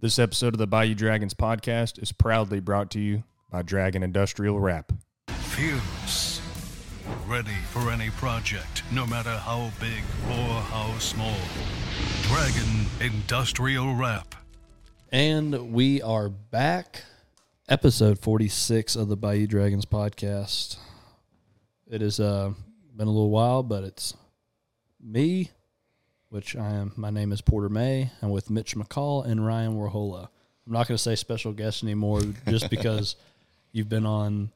This episode of the Bayou Dragons podcast is proudly brought to you by Dragon Industrial Wrap. Fierce. Ready for any project, no matter how big or how small. Dragon Industrial Wrap. And we are back. Episode 46 of the Bayou Dragons podcast. It has uh, been a little while, but it's me, which I am. My name is Porter May. I'm with Mitch McCall and Ryan Warhola. I'm not going to say special guest anymore just because you've been on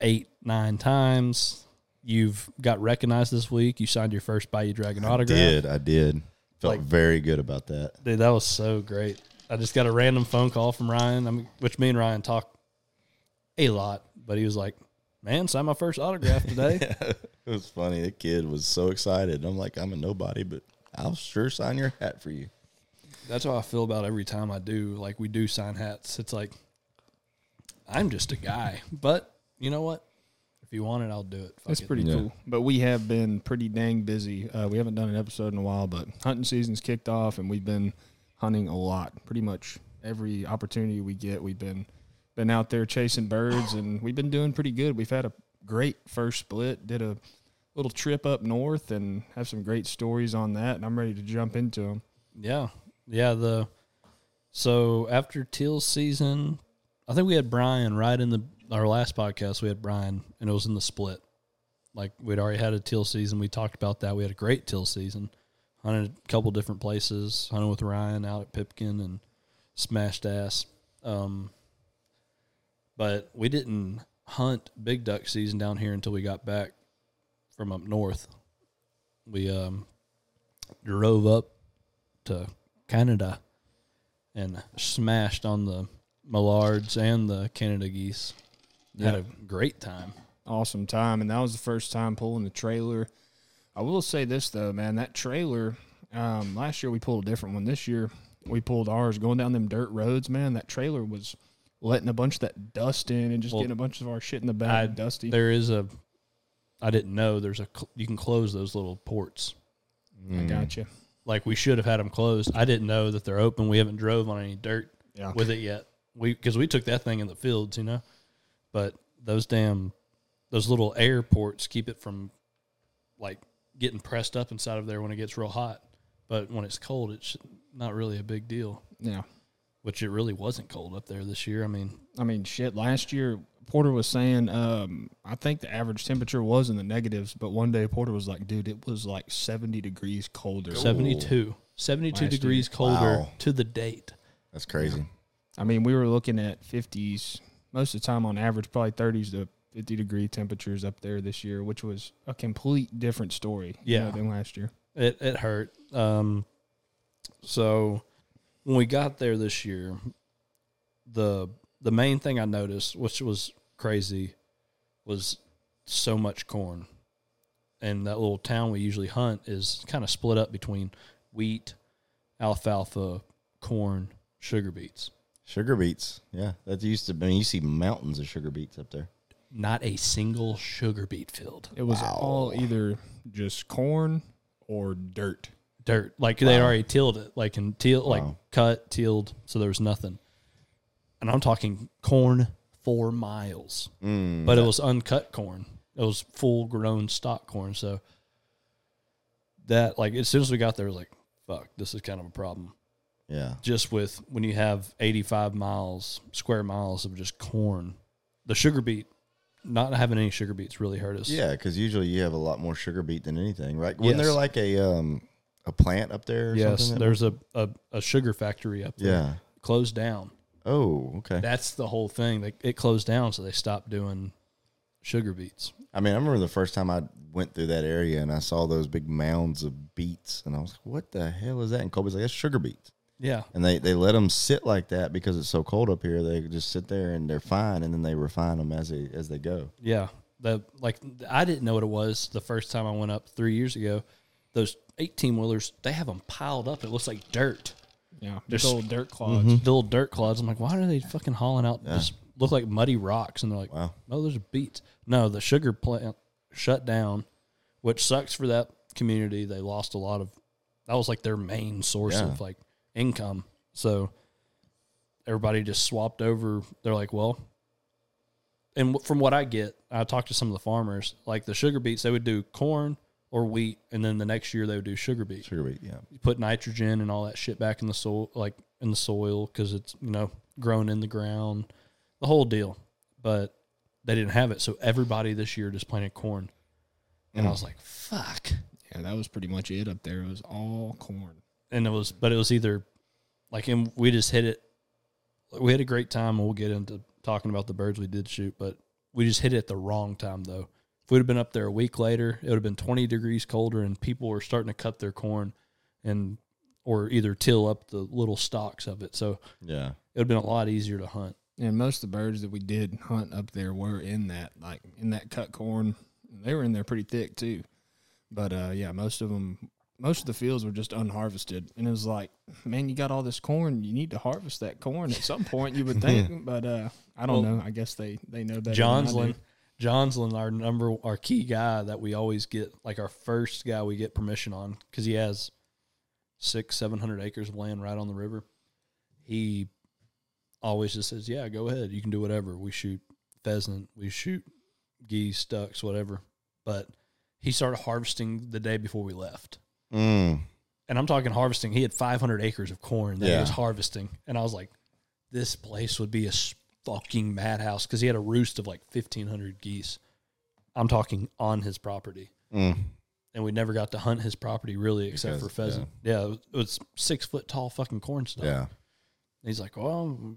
eight, nine times. You've got recognized this week. You signed your first Bayou Dragon autograph. I Did I did felt Like- very good about that. Dude, that was so great. I just got a random phone call from Ryan, I mean, which me and Ryan talk a lot, but he was like, "Man, sign my first autograph today." it was funny. The kid was so excited. I'm like, I'm a nobody, but I'll sure sign your hat for you. That's how I feel about every time I do. Like we do sign hats. It's like I'm just a guy, but you know what? If you want it, I'll do it. Fuck That's it. pretty Yeah. cool. But we have been pretty dang busy. Uh, we haven't done an episode in a while, but hunting season's kicked off, and we've been hunting a lot. Pretty much every opportunity we get, we've been been out there chasing birds, and we've been doing pretty good. We've had a great first split. Did a little trip up north, and have some great stories on that. And I'm ready to jump into them. Yeah, yeah. The so after teal season, I think we had Brian right in the our last podcast. We had Brian, and it was in the split. Like we'd already had a teal season. We talked about that. We had a great teal season. Hunted a couple different places. Hunted with Ryan out at Pipkin and smashed ass. Um, but we didn't hunt big duck season down here until we got back from up north. We um, drove up to Canada and smashed on the Mallards and the Canada geese. Had a great time. awesome time, and that was the first time pulling the trailer. I will say this though, man, that trailer. Um, last year we pulled a different one. This year we pulled ours going down them dirt roads. Man, that trailer was letting a bunch of that dust in and just Well, getting a bunch of our shit in the back I, dusty. There is a, I didn't know there's a cl- you can close those little ports. I mm. got you. Like we should have had them closed. I didn't know that they're open. We haven't drove on any dirt Yeah. with it yet. We because we took that thing in the fields, you know. But those damn those little air ports keep it from like getting pressed up inside of there when it gets real hot. But when it's cold, it's not really a big deal. Yeah. Which it really wasn't cold up there this year. I mean, I mean, shit. Last year Porter was saying, um, I think the average temperature was in the negatives, but one day Porter was like, "Dude, it was like seventy degrees colder." 72. 72 Last degrees colder Wow. to the date. That's crazy. I mean, we were looking at fifties most of the time on average, probably thirties to fifty degree temperatures up there this year, which was a complete different story. you Yeah. know, than last year. It it hurt. Um, so when we got there this year, the the main thing I noticed, which was crazy, was so much corn. And that little town we usually hunt is kind of split up between wheat, alfalfa, corn, sugar beets. Sugar beets. Yeah, that used to. I mean, you see mountains of sugar beets up there. Not a single sugar beet field. It was Wow. all either just corn or dirt. dirt. Like they already tilled it, like in teal, like cut, tilled, so there was nothing. And I'm talking corn for miles, Mm, but it was uncut corn. It was full grown stock corn. So that, like, as soon as we got there, it was like, fuck, this is kind of a problem. yeah, Just with when you have 85 miles, square miles of just corn, the sugar beet, not having any sugar beets really hurt us. yeah. Because usually you have a lot more sugar beet than anything, right? When Yes. there like a um a plant up there? Or Yes, something there's a, a, a sugar factory up there. Yeah. Closed down. Oh, okay. That's the whole thing. They, it closed down, so they stopped doing sugar beets. I mean, I remember the first time I went through that area and I saw those big mounds of beets, and I was like, "What the hell is that?" And Colby's like, "That's sugar beets." Yeah, And they, they let them sit like that because it's so cold up here. They just sit there and they're fine, and then they refine them as they as they go. yeah. The like I didn't know what it was the first time I went up three years ago. Those eighteen wheelers, they have them piled up. It looks like dirt, Yeah, big little dirt clods. Mm-hmm. little dirt clods. I'm like, why are they fucking hauling out? Just look like muddy rocks, and they're like, Wow. no, those are beets. No, the sugar plant shut down, which sucks for that community. They lost a lot of. That was like their main source Yeah. of like income. So everybody just swapped over. They're like, well, and w- from what I get, I talked to some of the farmers. Like the sugar beets, they would do corn or wheat, and then the next year they would do sugar beet. Sugar beet, yeah. You put nitrogen and all that shit back in the soil, like in the soil, because it's you know grown in the ground, the whole deal. But they didn't have it, so everybody this year just planted corn, and I mm. was like, fuck. Yeah, that was pretty much it up there. It was all corn. and it was but it was either like and we just hit it we had a great time and we'll get into talking about the birds we did shoot but we just hit it at the wrong time though if we'd have been up there a week later it would have been 20 degrees colder and people were starting to cut their corn and or either till up the little stalks of it so Yeah. it would have been a lot easier to hunt And most of the birds that we did hunt up there were in that, like in that cut corn. They were in there pretty thick too. But uh, yeah, most of them, most of the fields were just unharvested, and it was like, man, you got all this corn, you need to harvest that corn at some point. You would think, but uh, I don't Well, know. I guess they they know better. Johnslin, than Johnslin, our number, our key guy that we always get, like our first guy we get permission on, because he has six, seven hundred acres of land right on the river. He always just says, "Yeah, go ahead. You can do whatever. We shoot pheasant, we shoot geese, ducks, whatever." But he started harvesting the day before we left. Mm. And I'm talking harvesting. He had 500 acres of corn that he was harvesting, and I was like, "This place would be a fucking madhouse," because he had a roost of like 1,500 geese. I'm talking on his property, Mm. and we never got to hunt his property really, except Because- for pheasant. Yeah, it, was, it was six foot tall fucking corn stuff. Yeah. he's like, "Well,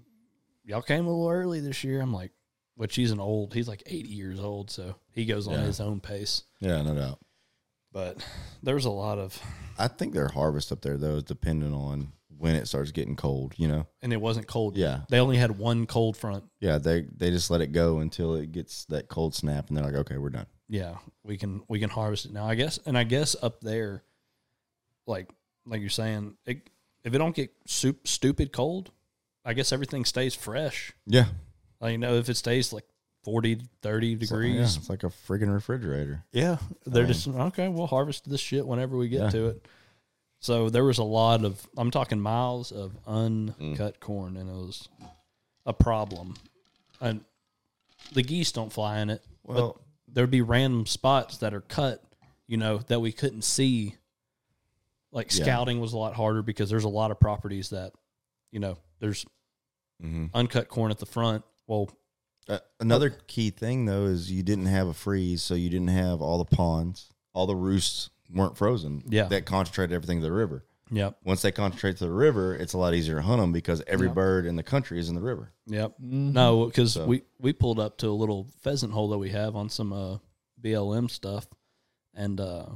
y'all came a little early this year." I'm like, "Which he's an old. He's like 80 years old, so he goes on Yeah. his own pace." Yeah, no doubt. But there's a lot of, I think their harvest up there though is dependent on when it starts getting cold, you know? and it wasn't cold. Yeah. they only had one cold front Yeah, they they just let it go until it gets that cold snap and they're like, Okay, we're done. yeah, we can we can harvest it now. I guess, and I guess up there, like like you're saying, it, if it don't get soup, stupid cold, I guess everything stays fresh. Yeah. Like, you know, if it stays like 40, 30 It's like- degrees, yeah, it's like a friggin' refrigerator. yeah, they're mean- just okay. We'll harvest this shit whenever we get Yeah. to it. So there was a lot of I'm talking miles of Mm. uncut corn, and it was a problem. And the geese don't fly in it. Well- but there'd be random spots that are cut, you know, that we couldn't see. Like Yeah. scouting was a lot harder because there's a lot of properties that, you know, there's Mm-hmm. uncut corn at the front. Well, Uh, another key thing though is you didn't have a freeze, so you didn't have all the ponds, all the roosts weren't frozen. Yeah. that concentrated everything to the river. yep, Once they concentrate to the river, it's a lot easier to hunt them because every Yeah. bird in the country is in the river. yep. Mhm. No, because So- we we pulled up to a little pheasant hole that we have on some uh, BLM stuff, and uh,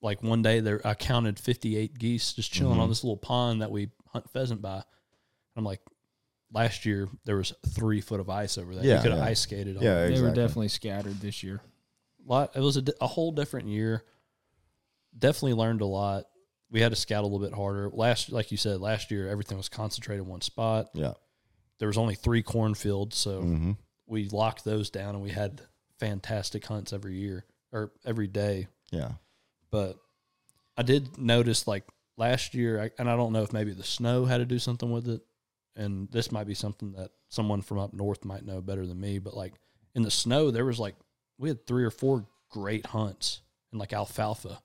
like one day there, I counted fifty eight geese just chilling on Mhm. this little pond that we hunt pheasant by. I'm like, last year there was three foot of ice over there. Yeah, you could have yeah. ice skated. On Yeah, it. They were definitely scattered this year. lot. It was a, a whole different year. Definitely learned a lot. We had to scout a little bit harder. Last, like you said, last year everything was concentrated in one spot. Yeah. There was only three cornfields, so Mm-hmm. we locked those down and we had fantastic hunts every year or every day. Yeah. But I did notice like last year, and I don't know if maybe the snow had to do something with it. And this might be something that someone from up north might know better than me. But like in the snow, there was like, we had three or four great hunts in like alfalfa.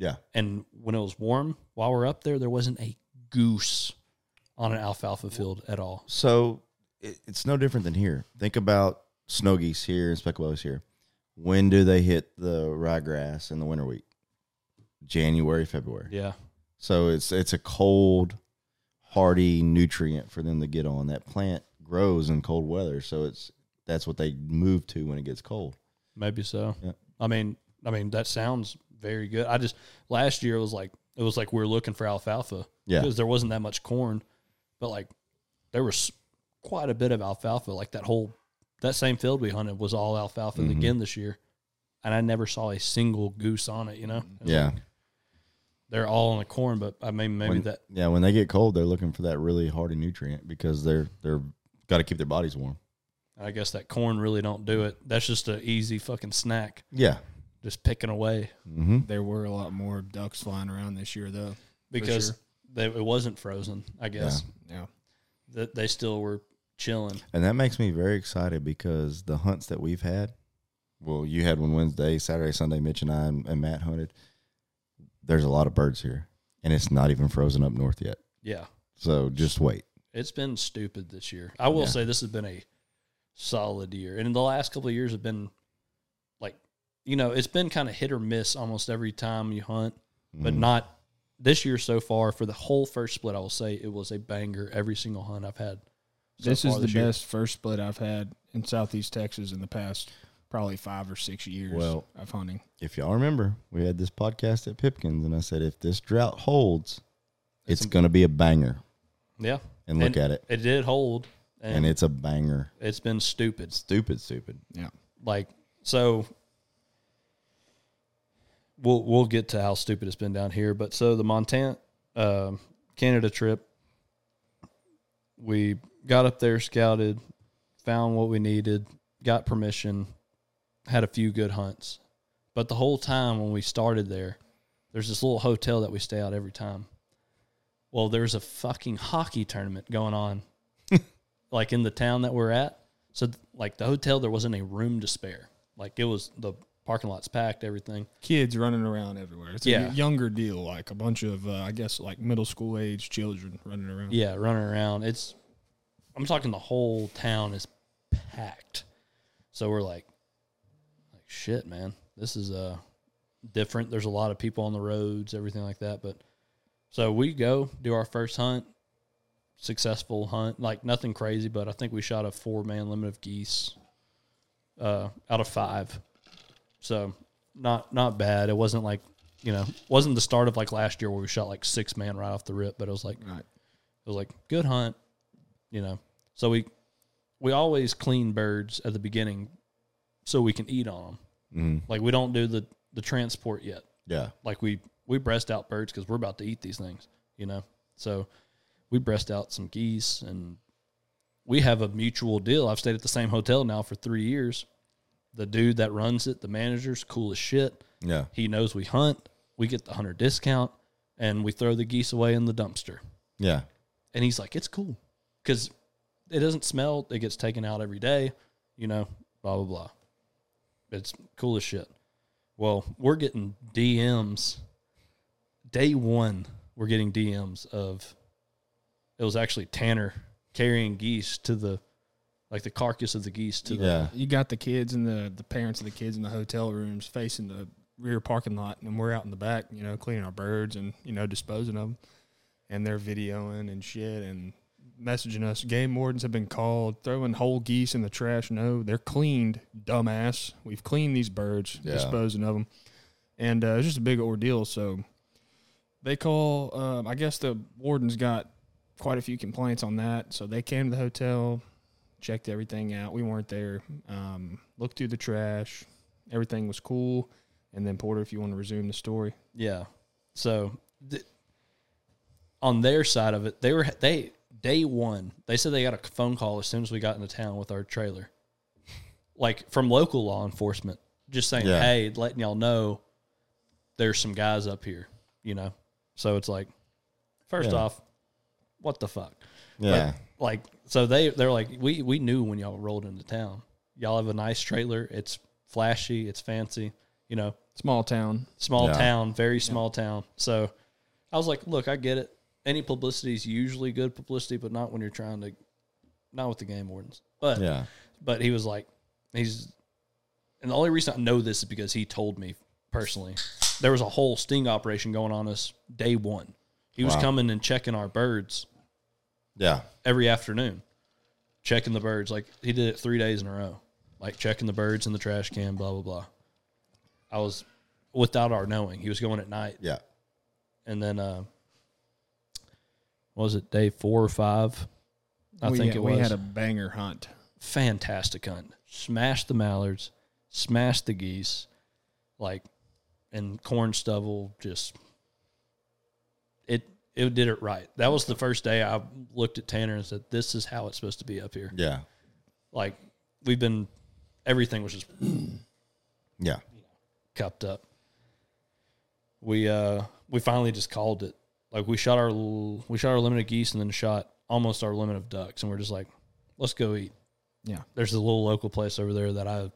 Yeah. And when it was warm, while we're up there, there wasn't a goose on an alfalfa field at all. So it, it's no different than here. Think about snow geese here and speckled here. When do they hit the ryegrass in the winter wheat? January, February. Yeah. So it's it's a cold, hardy nutrient for them to get on. That plant grows in cold weather, so it's that's what they move to when it gets cold. Maybe so. Yeah. I mean, I mean that sounds very good. I just last year it was like it was like we were looking for alfalfa Yeah. because there wasn't that much corn, but like there was quite a bit of alfalfa. Like that whole that same field we hunted was all alfalfa Mhm. again this year, and I never saw a single goose on it. You know, Yeah. like they're all on the corn, but I mean maybe When- that Yeah, when they get cold, they're looking for that really hardy nutrient because they're they're got to keep their bodies warm. I guess that corn really don't do it. That's just an easy fucking snack, Yeah. Just picking away Mm-hmm. There were a lot more ducks flying around this year, though. because sure. they, it wasn't frozen. I guess. Yeah. that they still were chilling. And that makes me very excited because the hunts that we've had, well, you had one Wednesday, Saturday, Sunday, Mitch and I and, and Matt hunted. There's a lot of birds here, and it's not even frozen up north yet. Yeah, So just wait. it's been stupid this year. I will Yeah. say this has been a solid year, and in the last couple of years have been like, you know, it's been kind of hit or miss almost every time you hunt, but Mm-hmm. not this year so far. For the whole first split, I will say it was a banger every single hunt I've had. so this is the year. best first split I've had in Southeast Texas in the past probably five or six years Well- of hunting. If y'all remember, we had this podcast at Pipkins, and I said if this drought holds, it's going to be a banger. Yeah, And look at it, It did hold, and, and it's a banger. it's been stupid. Stupid, stupid. Yeah. like so we'll we'll get to how stupid it's been down here but so the montana um canada trip we got up there scouted found what we needed got permission had a few good hunts. But the whole time when we started there there's this little hotel that we stay out every time. Well there's a fucking hockey tournament going on like in the town that we're at. So like the hotel, there wasn't a room to spare. Like it was the parking lot's packed, everything. Kids running around everywhere. It's a younger deal, like a bunch of, uh, I guess, like middle school age children running around. Yeah, running around. It's I'm talking the whole town is packed. So we're like like shit, man. This is uh different. There's a lot of people on the roads, everything like that. But so we go do our first hunt, successful hunt, like nothing crazy, but I think we shot a four man limit of geese uh, out of five. So not not bad. It wasn't like you know wasn't the start of like last year where we shot like six man right off the rip, but it was like Right. it was like good hunt, you know. So we we always clean birds at the beginning so we can eat on them. Mm, Like we don't do the the transport yet. yeah. Like we we breast out birds because we're about to eat these things, you know. So we breast out some geese and we have a mutual deal. I've stayed at the same hotel now for three years. The dude that runs it, the manager's cool as shit. Yeah. He knows we hunt. We get the hunter discount, and we throw the geese away in the dumpster. Yeah. And he's like, "It's cool, because it doesn't smell. It gets taken out every day, you know. Blah blah blah. It's cool as shit." Well, we're getting DMs. Day one, we're getting DMs of. It was actually Tanner carrying geese to the, like the carcass of the geese to the. Yeah. You got the kids and the, the parents of the kids in the hotel rooms facing the rear parking lot, and we're out in the back, you know, cleaning our birds and, you know, disposing of them. And they're videoing and shit and messaging us. Game wardens have been called, throwing whole geese in the trash. No, they're cleaned, dumbass. We've cleaned these birds, Yeah. disposing of them. And uh, it's just a big ordeal. So they call, um, I guess the wardens got quite a few complaints on that. So they came to the hotel, checked everything out. We weren't there. Um, looked through the trash. Everything was cool. And then Porter, if you want to resume the story. Yeah. So th- on their side of it, they were they day one. They said they got a phone call as soon as we got into town with our trailer, like from local law enforcement, just saying, Yeah. "Hey, letting y'all know there's some guys up here." You know. So it's like, first Yeah. off, what the fuck? Yeah. Like, like so they they're like we we knew when y'all rolled into town. Y'all have a nice trailer. It's flashy. It's fancy. You know, Small town. small Yeah. town, very small town. So I was like, look, I get it. Any publicity is usually good publicity, but not when you're trying to, not with the game wardens. But yeah. but he was like, he's, and the only reason I know this is because he told me personally. There was a whole sting operation going on us day one. He was coming and checking our birds Yeah. every afternoon, checking the birds. Like he did it three days in a row, like checking the birds in the trash can, blah blah blah. I was without our knowing. He was going at night, Yeah. and then uh, was it day four or five? I we think had, it was we had a banger hunt. fantastic hunt. Smashed the mallards, smashed the geese, like, and corn stubble. Just it it did it right. That was the first day I looked at Tanner and said, "This is how it's supposed to be up here." Yeah. Like we've been, everything was just Yeah. cupped up. We uh we finally just called it. Like we shot our we shot our limited geese and then shot almost our limit of ducks, and we're just like, let's go eat. Yeah. There's a little local place over there that I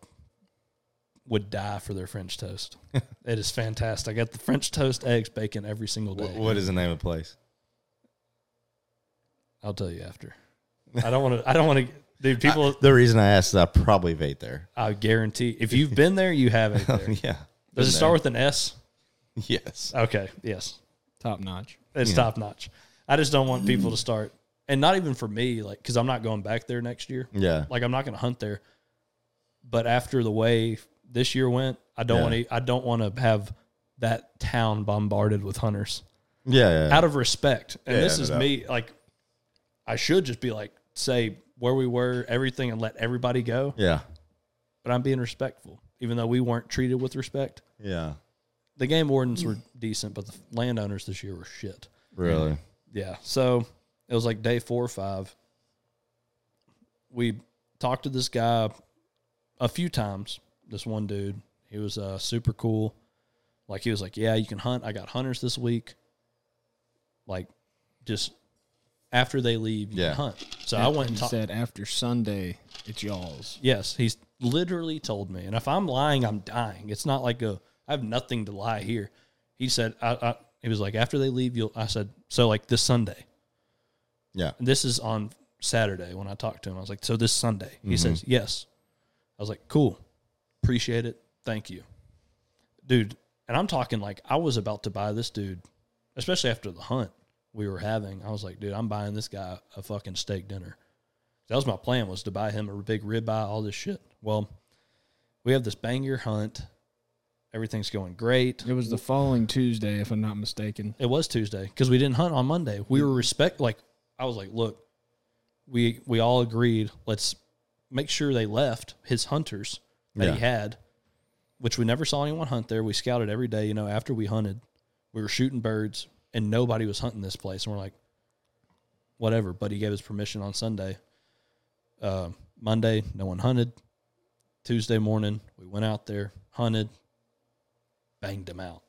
would die for their French toast. it is fantastic. I got the French toast, eggs, bacon every single day. Wh- what is the name of the place? I'll tell you after. I don't want to. I don't want to. Dude, people. The reason I asked is I probably ate there. I, guarantee if you've been there, you have it oh, there. yeah. Does it start with an S? Yes. Okay. Yes. Top notch. It's Yeah. top notch. I just don't want people to start, and not even for me, like because I'm not going back there next year. Yeah. Like I'm not going to hunt there. But after the way this year went, I don't Yeah. want to. I don't want to have that town bombarded with hunters Yeah. yeah. out of respect. And this no is doubt. me. Like I should just be like say where we were, everything, and let everybody go. yeah. But I'm being respectful, even though we weren't treated with respect. Yeah. The game wardens were decent, but the landowners this year were shit. Really. Yeah. So it was like day four or five. We talked to this guy a few times. This one dude, he was uh, super cool. Like he was like, "Yeah, you can hunt. I got hunters this week. Like, just after they leave, you Yeah. can hunt." So I went and He talked. said after Sunday, it's y'all's. Yes, he's literally told me. And if I'm lying, I'm dying. It's not like a I have nothing to lie here. He said I, I he was like after they leave you'll I said so like this Sunday. Yeah. And this is on Saturday when I talked to him. I was like, "So this Sunday?" He says, "Yes." I was like, "Cool. Appreciate it. Thank you." Dude, and I'm talking like I was about to buy this dude, especially after the hunt we were having. I was like, "Dude, I'm buying this guy a fucking steak dinner." That was my plan was to buy him a big ribeye, all this shit. Well, we have this banger hunt. Everything's going great. It was the following Tuesday, if I'm not mistaken. It was Tuesday because we didn't hunt on Monday. We were respect like I was like, look, we we all agreed. Let's make sure they left his hunters that he had, which we never saw anyone hunt there. We scouted every day. You know, after we hunted, we were shooting birds, and nobody was hunting this place. And we're like, whatever. But he gave us permission on Sunday. Uh, Monday, no one hunted. Tuesday morning, we went out there, hunted, banged them out.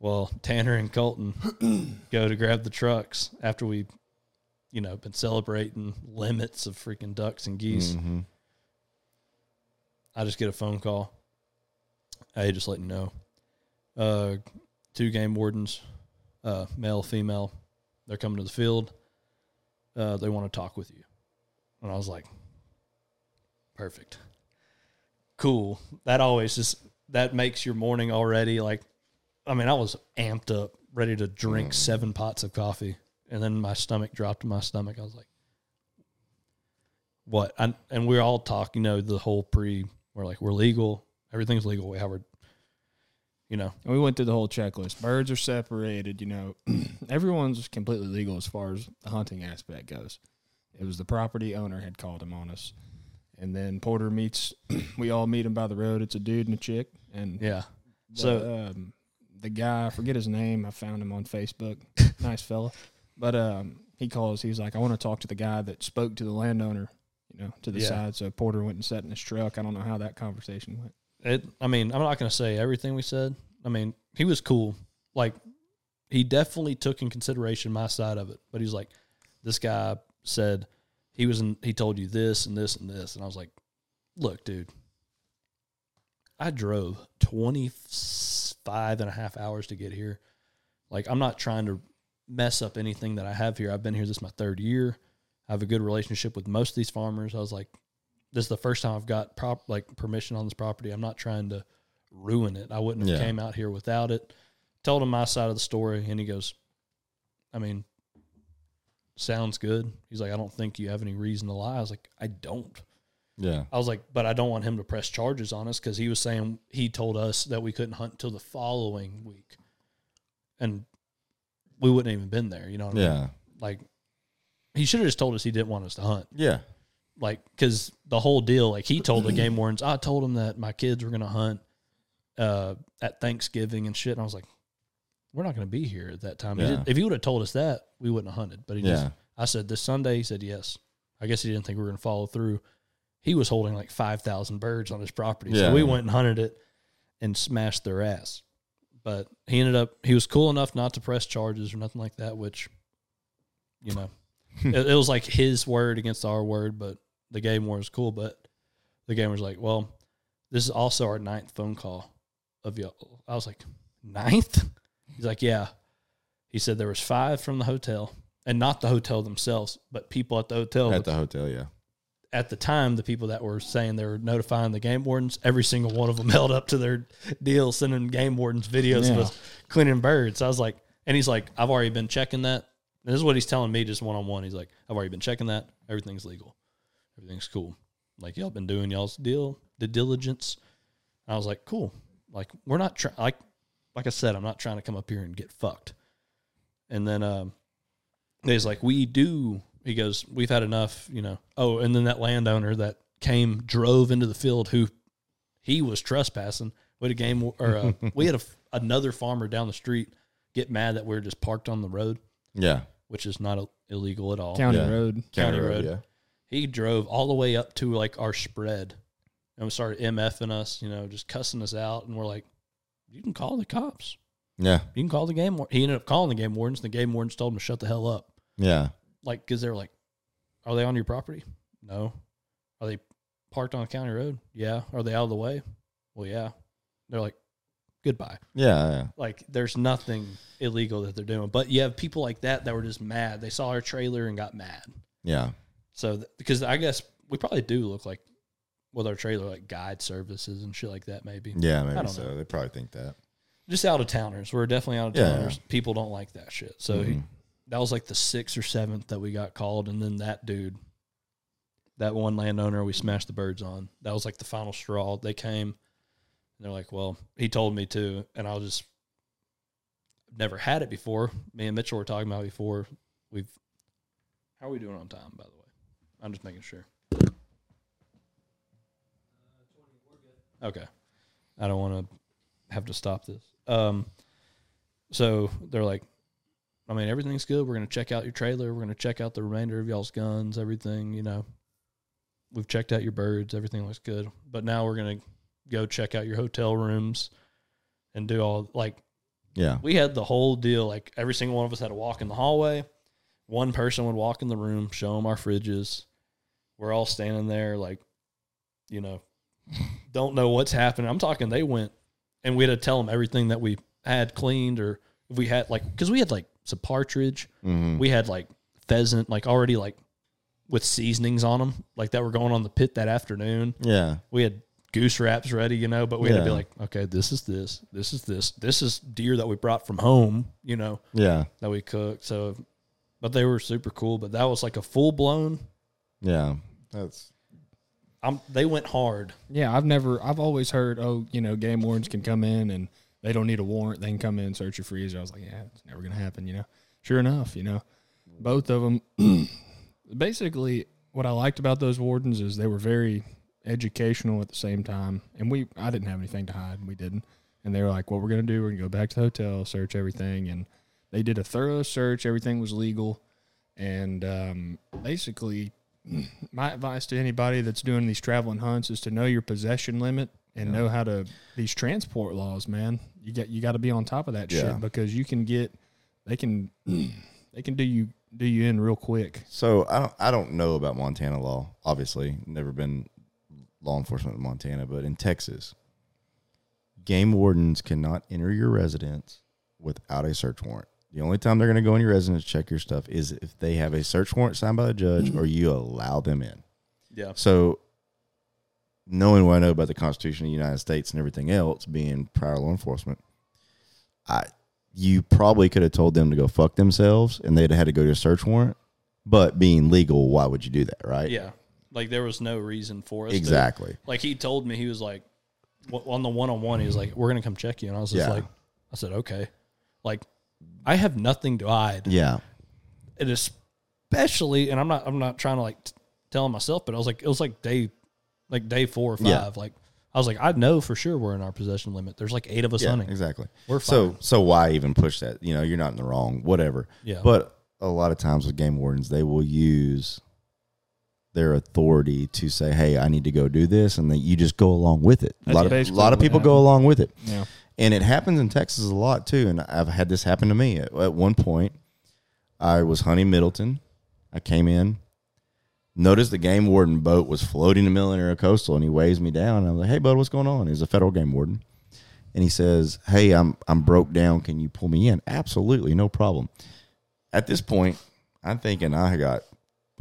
Well, Tanner and Colton go to grab the trucks after we, you know, been celebrating limits of freaking ducks and geese. Mhm. I just get a phone call. Hey, just letting you know. Uh, two game wardens, uh, male, female, they're coming to the field. Uh, they want to talk with you. And I was like, perfect. Cool. That always just, that makes your morning already like, I mean, I was amped up, ready to drink seven pots of coffee. And then my stomach dropped in my stomach. I was like, what? I, and we're all talking, you know, the whole pre, we're like, we're legal. Everything's legal. Howard, you know, And we went through the whole checklist. Birds are separated, you know. Everyone's completely legal as far as the hunting aspect goes. It was the property owner had called him on us. And then Porter meets, we all meet him by the road. It's a dude and a chick. And yeah. the, So- um, the guy, I forget his name. I found him on Facebook. nice fella. But um, he calls. He's like, I want to talk to the guy that spoke to the landowner, you know, to the Yeah. side. So Porter went and sat in his truck. I don't know how that conversation went. It. I mean, I'm not going to say everything we said. I mean, he was cool. Like, he definitely took in consideration my side of it. But he's like, this guy said he was in. He told you this and this and this, and I was like, look, dude. I drove 25 and a half hours to get here. Like, I'm not trying to mess up anything that I have here. I've been here. This is my third year. I have a good relationship with most of these farmers. I was like, this is the first time I've got prop like permission on this property. I'm not trying to ruin it. I wouldn't have Yeah. came out here without it. Told him my side of the story, and he goes, "I mean, sounds good." He's like, "I don't think you have any reason to lie." I was like, "I don't." Yeah. I was like, "But I don't want him to press charges on us because he was saying he told us that we couldn't hunt until the following week, and we wouldn't even been there. You know what I mean? Yeah. Like, he should have just told us he didn't want us to hunt." Yeah. like because the whole deal like he told the game wardens i told him that my kids were gonna hunt uh at thanksgiving and shit and i was like we're not gonna be here at that time He Yeah. did- if he would have told us that we wouldn't have hunted but he just Yeah. i said this sunday he said yes i guess he didn't think we were gonna follow through he was holding like 5000 birds on his property Yeah. so we went and hunted it and smashed their ass but he ended up he was cool enough not to press charges or nothing like that which you know it, it was like his word against our word, but the game was cool. But the game was like, well, this is also our ninth phone call of y'all. I was like, ninth? He's like, yeah. He said there was five from the hotel, and not the hotel themselves, but people at the hotel. At the hotel, yeah. at the time, the people that were saying they were notifying the game wardens, every single one of them held up to their deal, sending game wardens videos of us cleaning birds. I was like, and he's like, I've already been checking that. And this is what he's telling me just one on one. He's like, I've already been checking that. Everything's legal. Everything's cool. Like y'all been doing y'all's deal, the diligence. And I was like, cool. Like we're not trying. Like, like I said, I'm not trying to come up here and get fucked. And then um, he's like, we do. He goes, we've had enough, you know. Oh, and then that landowner that came drove into the field who he was trespassing. We had a game, or uh, we had a, another farmer down the street get mad that we are just parked on the road, Yeah. Which is not illegal at all. County Yeah. Road. County road. yeah. He drove all the way up to like our spread and started MFing us, you know, just cussing us out. And we're like, you can call the cops. Yeah. You can call the game. war-" He ended up calling the game wardens. And the game wardens told him to shut the hell up. Yeah. Like, because they were like, are they on your property? No. Are they parked on a county road? Yeah. Are they out of the way? Well, yeah. They're like, goodbye. Yeah. Yeah. Like, there's nothing illegal that they're doing. But you have people like that that were just mad. They saw our trailer and got mad. Yeah. So, th- because I guess we probably do look like with our trailer, like guide services and shit like that, maybe. Yeah, I maybe don't so. know. They probably think that. Just out of towners. We're definitely out of Yeah. towners. People don't like that shit. So, he, Mhm. that was like the sixth or seventh that we got called. And then that dude, that one landowner we smashed the birds on, that was like the final straw. They came and they're like, well, he told me to. And I'll just, never had it before. Me and Mitchell were talking about before. We've, how are we doing on time, by the way? I'm just making sure. Okay. I don't want to have to stop this. Um, so they're like, I mean, everything's good. We're going to check out your trailer. We're going to check out the remainder of y'all's guns, everything, you know. We've checked out your birds. Everything looks good. But now we're going to go check out your hotel rooms and do all, like, Yeah. we had the whole deal. Like, every single one of us had to walk in the hallway. One person would walk in the room, show them our fridges. We're all standing there, like, you know, don't know what's happening. I'm talking, they went and we had to tell them everything that we had cleaned or if we had, like, because we had, like, some partridge. Mm-hmm. We had, like, pheasant, like, already, like, with seasonings on them, like, that were going on the pit that afternoon. Yeah. We had goose wraps ready, you know, but we had to be like, okay, this is this, this is this, this is deer that we brought from home, you know, Yeah. that we cooked. So, but they were super cool. But that was like a full blown. Yeah. That's I'm. They went hard. Yeah, I've never, I've always heard, oh, you know, game wardens can come in and they don't need a warrant. They can come in and search your freezer. I was like, yeah, it's never going to happen, you know. Sure enough, you know, both of them. basically, what I liked about those wardens is they were very educational at the same time. And we, I didn't have anything to hide. We didn't. And they were like, what we're going to do, we're going to go back to the hotel, search everything. And they did a thorough search. Everything was legal. And um, basically, my advice to anybody that's doing these traveling hunts is to know your possession limit and know how to these transport laws, man. You got you got to be on top of that Yeah. shit because you can get they can they can do you do you in real quick. so I don't I don't know about Montana law. Obviously, never been law enforcement in Montana, but in Texas, game wardens cannot enter your residence without a search warrant. The only time they're going to go in your residence check your stuff is if they have a search warrant signed by the judge or you allow them in. Yeah. So, knowing what I know about the Constitution of the United States and everything else, being prior law enforcement, I you probably could have told them to go fuck themselves, and they'd have had to go to a search warrant. But being legal, why would you do that, right? Yeah. Like there was no reason for us. to- exactly. like he told me, he was like, w- on the one on one, he was like, "We're gonna come check you," and I was just Yeah. like, I said, "Okay." Like, I have nothing to hide. Yeah, and especially and i'm not i'm not trying to like t- tell myself but i was like it was like day like day four or five Yeah. like i was like i know for sure we're in our possession limit there's like eight of us yeah, hunting exactly. We're so so why even push that? You know, you're not in the wrong. Whatever. Yeah. But a lot of times with game wardens, they will use their authority to say, "Hey, I need to go do this," and that you just go along with it. A lot of a lot of people go along with it. Yeah. and it happens in Texas a lot too. And I've had this happen to me at, at one point. I was hunting Middleton. I came in, noticed the game warden boat was floating in the middle of Intercoastal, and he waves me down. And I was like, "Hey, bud, what's going on?" He's a federal game warden, and he says, "Hey, I'm I'm broke down. Can you pull me in?" Absolutely, no problem. At this point, I'm thinking I got,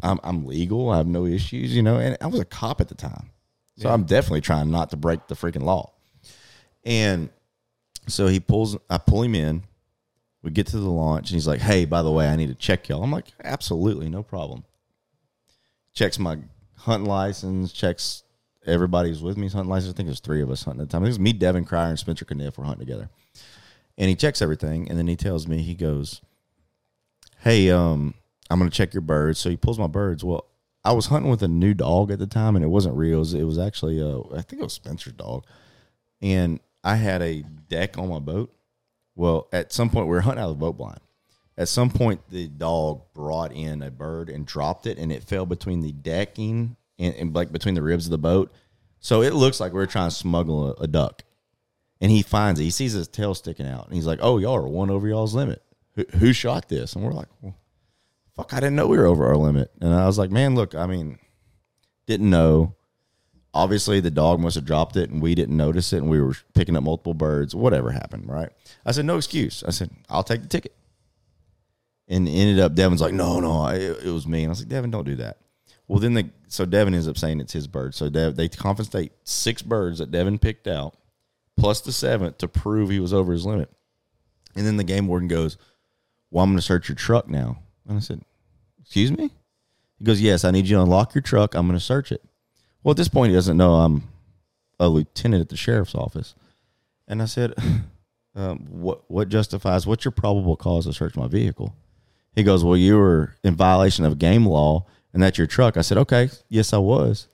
I'm I'm legal. I have no issues, you know. And I was a cop at the time, so I'm definitely trying not to break the freaking law. And so he pulls, I pull him in. We get to the launch, and he's like, "Hey, by the way, I need to check y'all." I'm like, "Absolutely, no problem." Checks my hunting license. Checks everybody's with me. Hunting license. I think there's three of us hunting at the time. It was me, Devin Cryer, and Spencer Kniff. We're hunting together. And he checks everything, and then he tells me, he goes, "Hey, um, I'm gonna check your birds." So he pulls my birds. Well, I was hunting with a new dog at the time, and it wasn't real. It was, it was actually, I think it was Spencer's dog, and I had a deck on my boat. Well, at some point we were hunting out of the boat blind. At some point, the dog brought in a bird and dropped it, and it fell between the decking and, and like between the ribs of the boat. So it looks like we are trying to smuggle a, a duck. And he finds it. He sees his tail sticking out, and he's like, "Oh, y'all are one over y'all's limit. Who, who shot this?" And we're like, well, "Fuck, I didn't know we were over our limit." And I was like, "Man, look, I mean, didn't know. Obviously the dog must have dropped it and we didn't notice it and we were picking up multiple birds whatever happened right? I said no excuse. I said i'll take the ticket. And ended up devin's like no no it, was me. And i was like devin don't do that. Well then the so devin ends up saying it's his bird. So Dev, they confiscate six birds that devin picked out plus the seventh to prove he was over his limit. And then the game warden goes well i'm going to search your truck now and i said excuse me he goes yes i need you to unlock your truck i'm going to search it well, at this point, he doesn't know I'm a lieutenant at the sheriff's office. And I said, um, "What what justifies? What's your probable cause to search my vehicle?" He goes, "Well, you were in violation of game law, and that's your truck." I said, "Okay, yes, I was.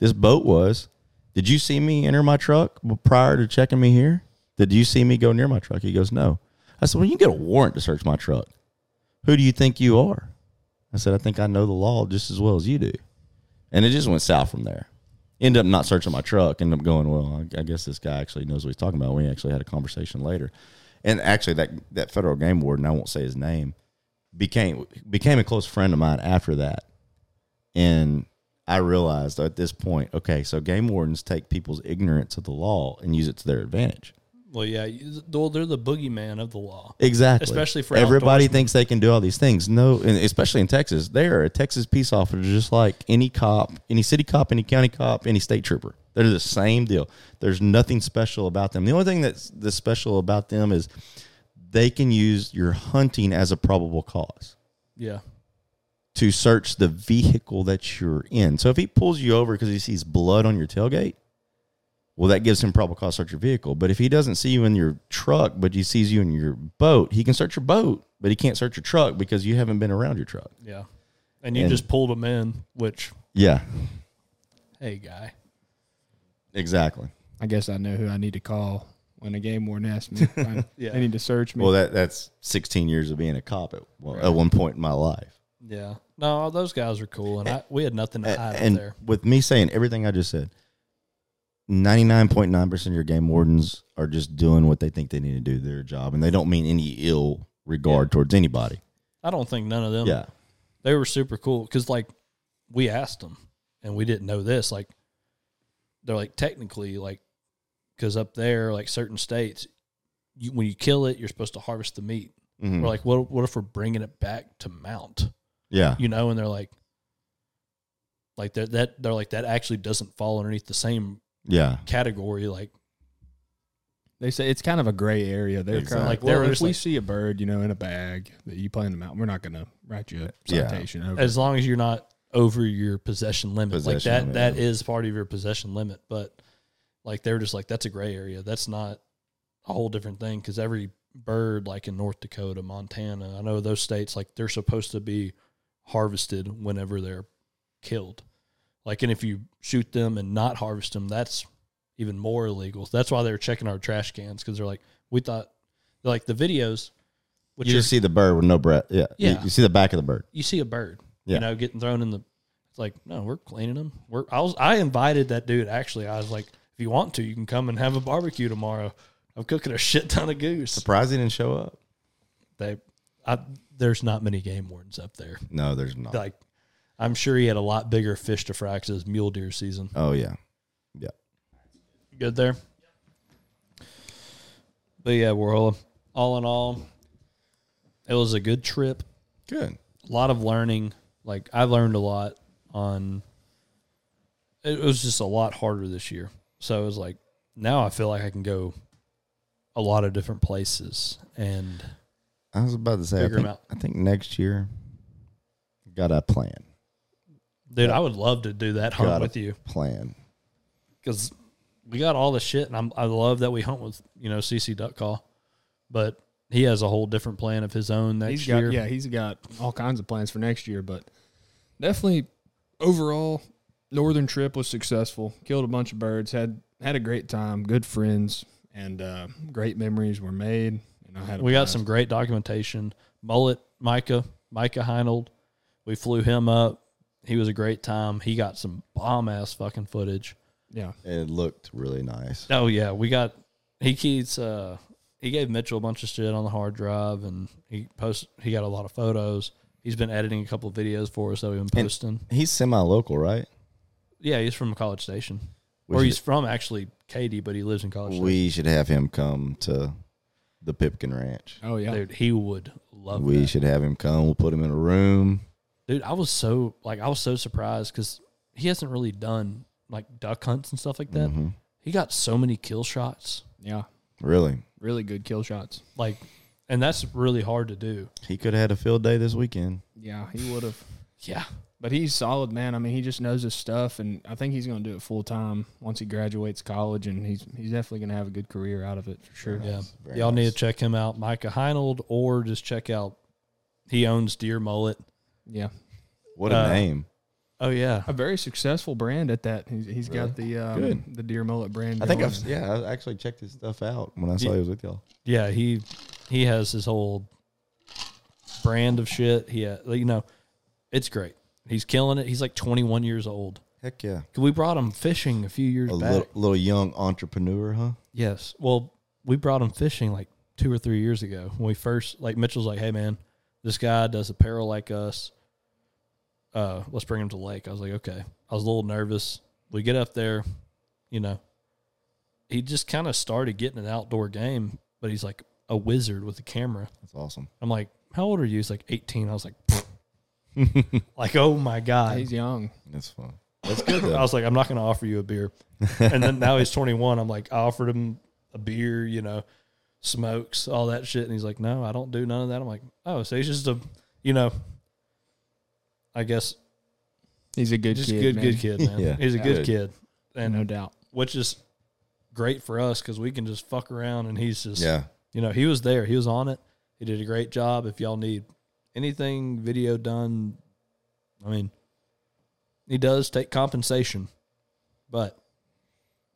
This boat was. Did you see me enter my truck prior to checking me here? Did you see me go near my truck?" He goes, "No." I said, "Well, you get a warrant to search my truck. Who do you think you are?" I said, "I think I know the law just as well as you do." And it just went south from there. End up not searching my truck. End up going, well, I guess this guy actually knows what he's talking about. We actually had a conversation later. And actually, that that federal game warden, I won't say his name, became became a close friend of mine after that. And I realized at this point, okay, so game wardens take people's ignorance of the law and use it to their advantage. Well, yeah, well, they're the boogeyman of the law. Exactly. Especially for everybody thinks they can do all these things. No, and especially in Texas, they are a Texas peace officer, just like any cop, any city cop, any county cop, any state trooper. They're the same deal. There's nothing special about them. The only thing that's that's special about them is they can use your hunting as a probable cause Yeah, to search the vehicle that you're in. So if he pulls you over because he sees blood on your tailgate, well, that gives him probable cause to search your vehicle. But if he doesn't see you in your truck, but he sees you in your boat, he can search your boat, but he can't search your truck because you haven't been around your truck. yeah, and you And- just pulled them in. Which, Yeah, hey, guy, exactly. I guess I know who I need to call when a game warden asks me. if I, Yeah. They need to search me. Well, that that's 16 years of being a cop at, well, at one point in my life. yeah, no, those guys are cool, and I, we had nothing to A- hide and up there. with me saying everything I just said, 99.9% of your game wardens are just doing what they think they need to do their job, and they don't mean any ill regard towards anybody. I don't think none of them. Yeah. they were super cool because like we asked them and we didn't know this like they're like technically like because up there like certain states you, when you kill it you're supposed to harvest the meat Mhm. we're like what, what if we're bringing it back to mount Yeah. you know and they're like like that that they're like that actually doesn't fall underneath the same Yeah. category like they say it's kind of a gray area. They're kind Exactly. of Like, like, they were well, if just we like- see a bird, you know, in a bag that you plan them out, we're not going to write you a Yeah. citation over. as long as you're not over your possession limit like Possession that limit, that yeah. is part of your possession limit but like they're just like that's a gray area that's not a whole different thing because every bird like in north dakota montana i know those states like they're supposed to be harvested whenever they're killed like and if you shoot them and not harvest them that's even more illegal that's why they were checking our trash cans because they're like we thought like the videos which you are- see the bird with no breath. Yeah. You- Yeah. You, see the back of the bird. you see a bird, Yeah. you know, getting thrown in the. It's like, no, we're cleaning them. We're. I was. I invited that dude. Actually, I was like, if you want to, you can come and have a barbecue tomorrow. I'm cooking a shit ton of goose. Surprised he didn't show up. They, I, there's not many game wardens up there. No, there's not. Like, I'm sure he had a lot bigger fish to fry it was mule deer season. oh yeah, yeah. Good there. But yeah, we're all, all in all, it was a good trip. Good. A lot of learning. Like I learned a lot on. It was just a lot harder this year. So it was like now I feel like I can go a lot of different places and I was about to say. I think. I think next year got a plan. Dude, I would love to do that hunt Got a with you Plan. because we got all the shit and I'm, I love that we hunt with you know CC Duck Call, but he has a whole different plan of his own next He's got year. yeah, he's got all kinds of plans for next year, but definitely overall, northern trip was successful. Killed a bunch of birds, had had a great time, good friends, and uh, great memories were made. And I had a we got blast. some great documentation. Mullet, Micah, Micah Heinold. We flew him up. He was a great time. He got some bomb ass fucking footage. yeah. And it looked really nice. Oh yeah, we got he keeps uh he gave Mitchell a bunch of shit on the hard drive and he post he got a lot of photos. He's been editing a couple of videos for us that we've been And- posting. He's semi-local, right? yeah, he's from College Station. We or should- he's from actually Katy, but he lives in College Station. We should have him come to the Pipkin Ranch. Oh yeah. Dude, he would love we that. should have him come. We'll put him in a room. Dude, I was so like I was so surprised because he hasn't really done like duck hunts and stuff like that. Mhm. He got so many kill shots, Yeah. Really, Really good kill shots. like, and that's really hard to do. he could have had a field day this weekend. Yeah, he would have. Yeah, But he's solid, man. I mean, he just knows his stuff, and I think he's going to do it full time once he graduates college, and he's he's definitely going to have a good career out of it for sure. yeah. Very Y'all need to check him out, Micah Heinold, or just check out. He owns Deer Mullet. Yeah, What a Uh, name! Oh yeah, a very successful brand at that. He's, he's got the um, Good. the deer mullet brand. I think going. I've yeah, I actually checked his stuff out when I saw Yeah. he was with y'all. yeah. He he has his whole brand of shit. He, ha- you know, it's great. He's killing it. He's like 21 years old. Heck yeah, We brought him fishing a few years a back. little, little young entrepreneur, huh? Yes. Well, we brought him fishing like two or three years ago when we first like Mitchell's like, hey man, this guy does apparel like us. Uh, let's bring him to the lake. I was like, okay. I was a little nervous. We get up there, you know. He just kind of started getting an outdoor game, but he's like a wizard with a camera. That's awesome. I'm like, how old are you? He's like 18. I was like, like, oh my god. he's young. That's fun. That's good I was like, I'm not going to offer you a beer. and then now he's 21. I'm like, I offered him a beer, you know, smokes, all that shit. And he's like, no, I don't do none of that. I'm like, oh, so he's just a, you know, I guess He's a good just kid. good, man. good kid, man. Yeah. he's a good Good. kid. And no doubt. which is great for us because we can just fuck around and he's just, yeah, you know, he was there. He was on it. He did a great job. If y'all need anything video done, I mean, he does take compensation, but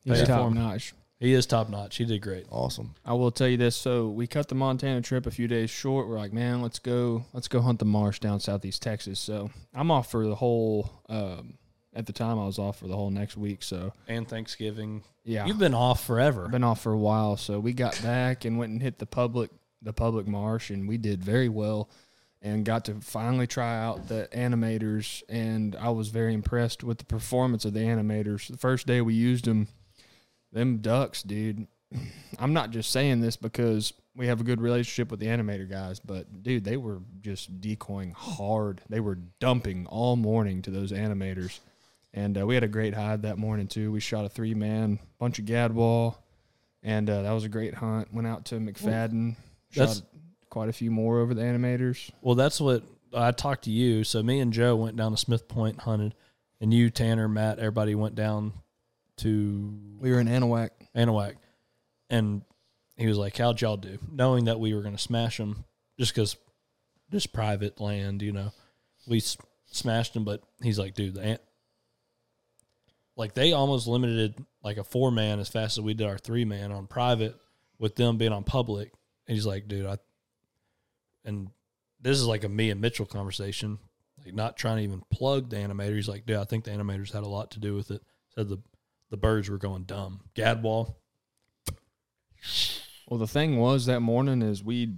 He's Yeah. top notch. He is top notch. He did great. awesome. I will tell you this. So we cut the Montana trip a few days short. We're like, man, let's go, let's go hunt the marsh down southeast Texas. So I'm off for the whole. Um, at the time, I was off for the whole next week. So And Thanksgiving. yeah, You've been off forever. Been off for a while. So we got back and went and hit the public, the public marsh, and we did very well, and got to finally try out the animators. And I was very impressed with the performance of the animators. The first day we used them, them ducks, dude. I'm not just saying this because we have a good relationship with the animator guys, but dude, they were just decoying hard. They were dumping all morning to those animators. And uh, we had a great hide that morning too. We shot a three man, bunch of gadwall, and uh, that was a great hunt. Went out to McFaddin, That's- shot quite a few more over the animators. well, that's what I talked to you. So me and Joe went down to Smith Point hunted, and you, Tanner, Matt, everybody went down to We were in Anahuac. Anahuac, and he was like, "How'd y'all do?" Knowing that we were going to smash them, just because, just private land, you know, we s- smashed them. But he's like, "Dude, the ant, like they almost limited like a four man as fast as we did our three man on private, with them being on public." And he's like, "Dude, I," and this is like a me and Mitchell conversation, like not trying to even plug the animator. He's like, "Dude, I think the animators had a lot to do with it." Said the the birds were going dumb. Gadwall, Well, the thing was that morning is we'd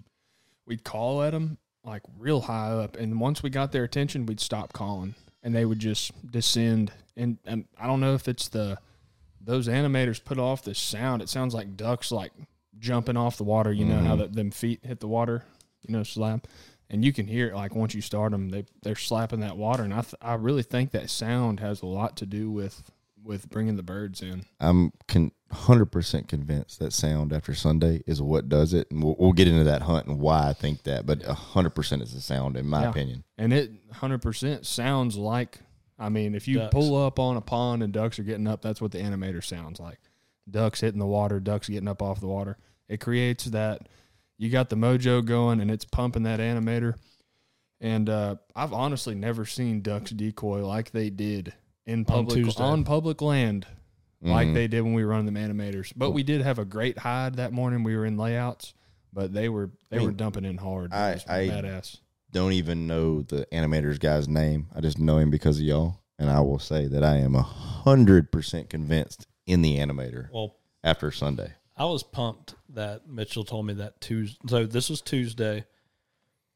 we'd call at them like real high up, and once we got their attention, we'd stop calling, and they would just descend. And, and I don't know if it's the those animators put off this sound. It sounds like ducks like jumping off the water. You know how mm-hmm. that them feet hit the water, you know, slap, and you can hear it like once you start them, they they're slapping that water. And I th- I really think that sound has a lot to do with with bringing the birds in. I'm con- 100% convinced that sound after Sunday is what does it. And we'll, we'll get into that hunt and why I think that. But 100% is the sound, in my Yeah. opinion. And it 100% sounds like, I mean, if you Ducks. pull up on a pond and ducks are getting up, that's what the animator sounds like. Ducks hitting the water, ducks getting up off the water. It creates that, you got the mojo going and it's pumping that animator. And uh, I've honestly never seen ducks decoy like they did in public Tuesday. on public land like Mhm. they did when we were running them animators. But we did have a great hide that morning. We were in layouts, but they were they I mean, were dumping in hard. I- was I- badass. Don't even know the animator's guy's name. I just know him because of y'all. And I will say that I am a 100% convinced in the animator Well, after Sunday. I was pumped that Mitchell told me that Tuesday. So this was Tuesday.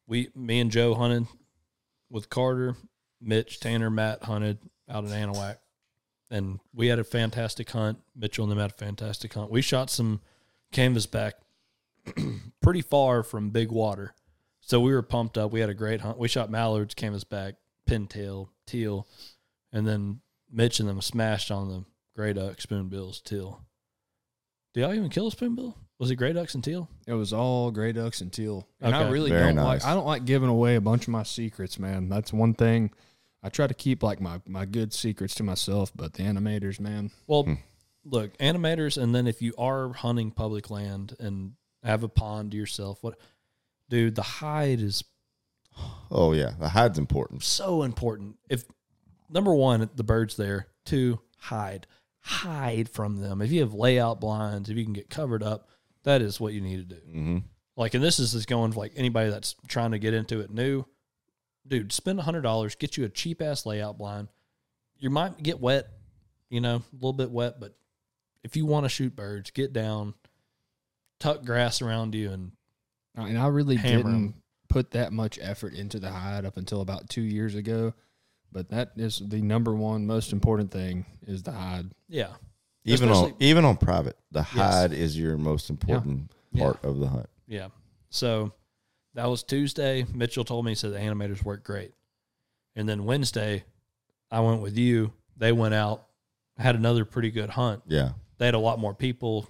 We, me and Joe hunted with Carter, Mitch, Tanner, Matt hunted out in Anahuac, and we had a fantastic hunt. Mitchell and them had a fantastic hunt. We shot some canvas back pretty far from big water, so we were pumped up. We had a great hunt. We shot mallards, canvas back, pintail, teal, and then Mitch and them smashed on the gray duck, spoonbills, teal. Did y'all even kill a spoonbill? Was it gray ducks and teal? It was all gray ducks and teal. And I really Very don't nice. like I don't like giving away a bunch of my secrets, man. That's one thing. I try to keep like my, my good secrets to myself, but the animators, man. Well, look, animators, and then if you are hunting public land and have a pond to yourself, what, dude, the hide is Oh, yeah. The hide's important. so important. If number one, the bird's there. Two, hide, hide from them. If you have layout blinds, if you can get covered up, that is what you need to do. hmm Like, and this is just going for like anybody that's trying to get into it new. Dude, spend a hundred dollars, get you a cheap ass layout blind. You might get wet, you know, a little bit wet, but if you want to shoot birds, get down, tuck grass around you, and uh, And I really Hammer didn't 'em. put that much effort into the hide up until about two years ago. But that is the number one most important thing is the hide. yeah, Even on even on private, the hide is your most important Yeah. part of the hunt. yeah. So that was Tuesday. Mitchell told me he said the animators work great, and then Wednesday, I went with you. They went out, had another pretty good hunt. Yeah. They had a lot more people.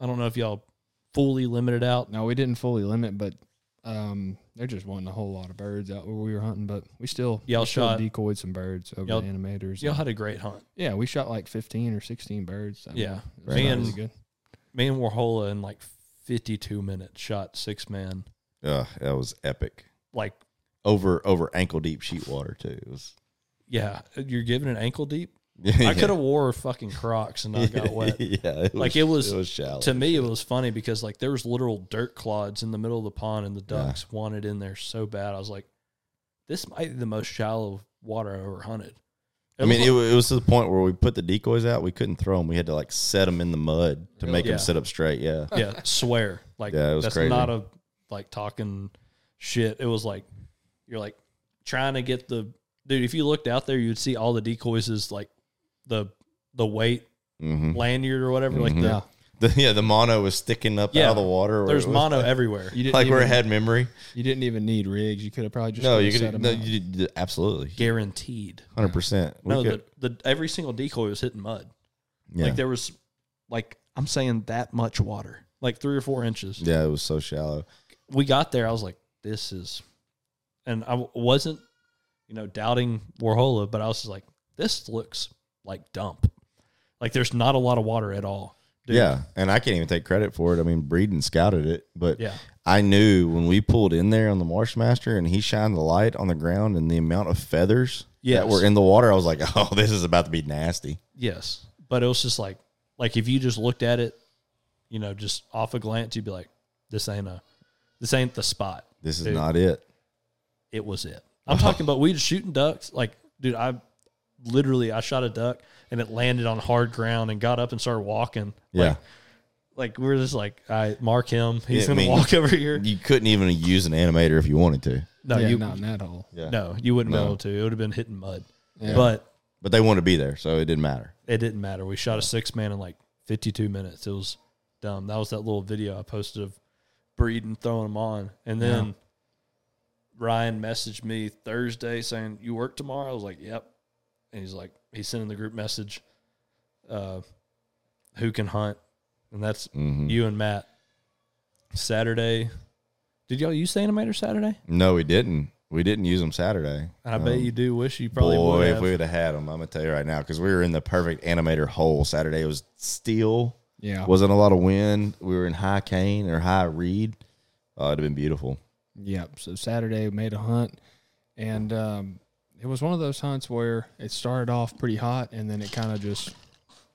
I don't know if y'all fully limited out. No, we didn't fully limit, but um, there just wasn't a whole lot of birds out where we were hunting. But we still Y'all we still shot- decoyed some birds over y'all- the animators. Y'all had a great hunt. yeah, we shot like fifteen or sixteen birds. I Yeah. it was Me really and- good. Me and Warhola in like 52 minutes shot six men. Yeah, that was epic. Like, Over over ankle deep sheet water too. It was yeah, you're giving it ankle deep. yeah. I could have wore fucking Crocs and not got wet. yeah, it Like, it was- it was shallow. to me, it was funny because like there was literal dirt clods in the middle of the pond, and the ducks wanted in there so bad. I was like, this might be the most shallow water I ever hunted. I mean, was it, it was to the point where we put the decoys out. We couldn't throw them. We had to like set them in the mud to make Yeah. them sit up straight. Yeah, yeah, swear. Like Yeah, it was that's crazy. not a like talking shit. It was like you're like trying to get the dude. If you looked out there, you'd see all the decoys is like the the weight hmm lanyard or whatever. Like Mhm. the Yeah, the, yeah. The mono was sticking up Yeah. out of the water. where there's was mono like, everywhere. you didn't like where it had memory. you didn't even need rigs. You could have probably just No, kinda you set no, out. you did, absolutely Guaranteed. hundred percent. No, the, the every single decoy was hitting mud. yeah, Like there was like I'm saying that much water, like three or four inches. yeah, it was so shallow. We got there, I was like, this is, and I wasn't, you know, doubting Warhola, but I was just like, this looks like dump. Like there's not a lot of water at all. Dude, Yeah, and I can't even take credit for it. I mean, Breeden scouted it, but Yeah. I knew when we pulled in there on the Marshmaster and he shined the light on the ground and the amount of feathers Yes. that were in the water, I was like, "Oh, this is about to be nasty." Yes. But it was just like, like if you just looked at it, you know, just off a glance, you'd be like, this ain't a, this ain't the spot. This is Dude. not it. It was it. I'm talking about we just shooting ducks. Like, dude, I literally I shot a duck and it landed on hard ground and got up and started walking. Yeah, Like, Like we're just like, I mark him. He's Yeah, gonna mean, walk over here. You couldn't even use an animator if you wanted to. No, yeah, you not in that hole. Yeah. no, you wouldn't be able to. It would have been hitting mud. Yeah. But But they wanted to be there, so it didn't matter. it didn't matter. We shot a six man in like 52 minutes. It was dumb. That was that little video I posted of Breeden throwing them on. And then Ryan messaged me Thursday saying, You work tomorrow? I was like, Yep. And he's like, He's sending the group message, uh, Who can hunt? And that's Mhm. you and Matt. Saturday. Did y'all use the animator Saturday? No, we didn't. We didn't use them Saturday. And I bet Um, you do wish you probably boy, would if we would have had them, I'm gonna tell you right now, because we were in the perfect animator hole. Saturday it was still Yeah. wasn't a lot of wind. We were in high cane or high reed. Oh, it'd have been beautiful. Yep. So Saturday we made a hunt, and um, it was one of those hunts where it started off pretty hot, and then it kind of just,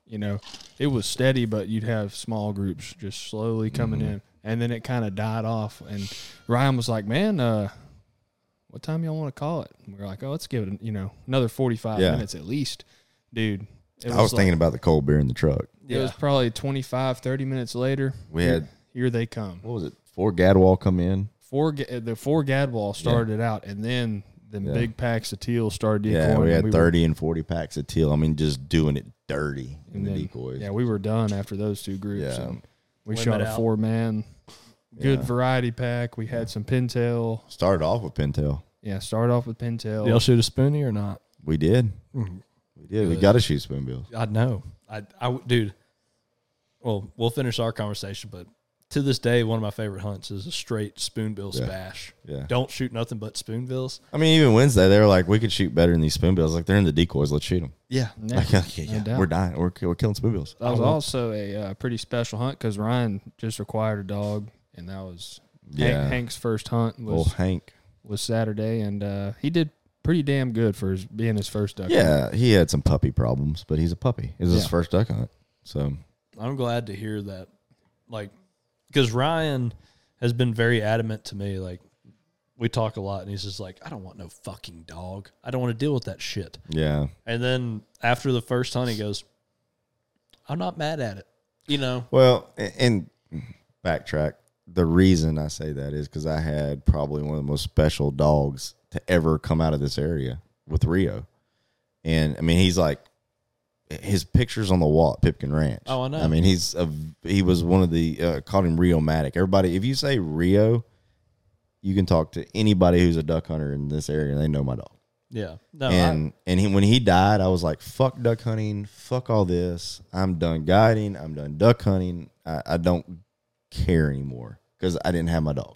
you know, it was steady, but you'd have small groups just slowly coming Mm-hmm. in, and then it kind of died off. And Ryan was like, "Man, uh, what time y'all want to call it?" And we were like, "Oh, let's give it, you know, another forty-five Yeah. minutes at least, dude." It I was like- thinking about the cold beer in the truck. it was probably 25, 30 minutes later. We here, had here they come. what was it? Four Gadwall come in. four the four gadwall started it out, and then the Yeah. big packs of teal started decoying. Yeah, we had were- thirty and forty packs of teal. I mean, just doing it dirty in and the then- decoys. Yeah, we were done after those two groups. Yeah. and we Limit shot a four man, good Yeah. variety pack. We had some pintail. Started off with pintail. Yeah, started off with pintail. Did y'all shoot a spoonie or not? We did. Mm-hmm. We did. We got to shoot spoonbills. I know. I, I, dude. Well, we'll finish our conversation, but to this day, one of my favorite hunts is a straight spoonbill Yeah. spash. Yeah. Don't shoot nothing but spoonbills. I mean, even Wednesday, they were like, we could shoot better than these spoonbills. Like, they're in the decoys. Let's shoot them. Yeah. Yeah, Like, yeah, no yeah, doubt. we're dying. We're, we're killing spoonbills. That was also a uh, pretty special hunt because Ryan just acquired a dog, and that was Yeah. Hank, Hank's first hunt was Old Hank. was Saturday, and uh, he did pretty damn good for his, being his first duck. hunt. Yeah, he had some puppy problems, but he's a puppy. It was his first duck hunt. So, I'm glad to hear that. Like, because Ryan has been very adamant to me. Like, we talk a lot, and he's just like, I don't want no fucking dog. I don't want to deal with that shit. yeah. And then after the first hunt, he goes, I'm not mad at it. You know? Well, a- and backtrack. The reason I say that is because I had probably one of the most special dogs to ever come out of this area with Rio. And I mean, he's like, his pictures on the wall at Pipkin Ranch. Oh, I know. I mean, he's a, he was one of the, uh, called him Rio Matic. Everybody, if you say Rio, you can talk to anybody who's a duck hunter in this area and they know my dog. Yeah. No, and and he, when he died, I was like, "Fuck duck hunting, fuck all this. I'm done guiding. I'm done duck hunting. I, I don't care anymore because I didn't have my dog.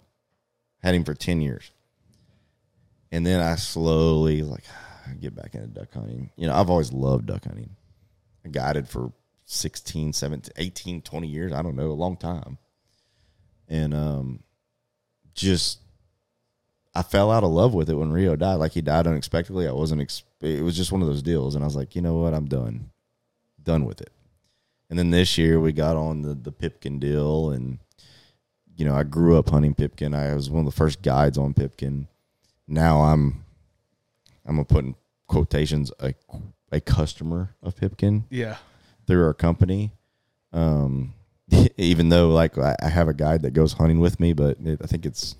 Had him for ten years, and then I slowly like get back into duck hunting. You know, I've always loved duck hunting. I guided for 16, 17, 18, 20 years. I don't know, a long time, and um, just I fell out of love with it when Rio died. Like he died unexpectedly. I wasn't. Ex- it was just one of those deals, and I was like, you know what, I'm done, done with it. And then this year we got on the the Pipkin deal, and you know I grew up hunting Pipkin. I was one of the first guides on Pipkin. Now I'm, I'm gonna put in quotations a a customer of Pipkin yeah. through our company. Um, even though like I I have a guide that goes hunting with me, but it, I think it's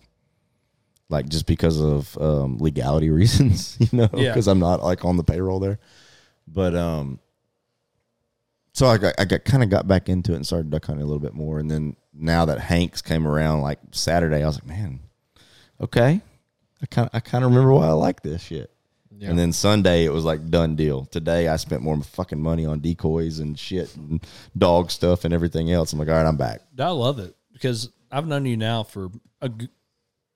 like just because of um, legality reasons, you know, Yeah. because I'm not like on the payroll there. But um, so I got I got kind of got back into it and started duck hunting a little bit more, and then now that Hanks came around like Saturday, I was like, man, okay, I kind I kind of remember why I like this shit. Yeah. And then Sunday it was like done deal. Today I spent more fucking money on decoys and shit and dog stuff and everything else. I'm like, all right, I'm back. I love it because I've known you now for a g-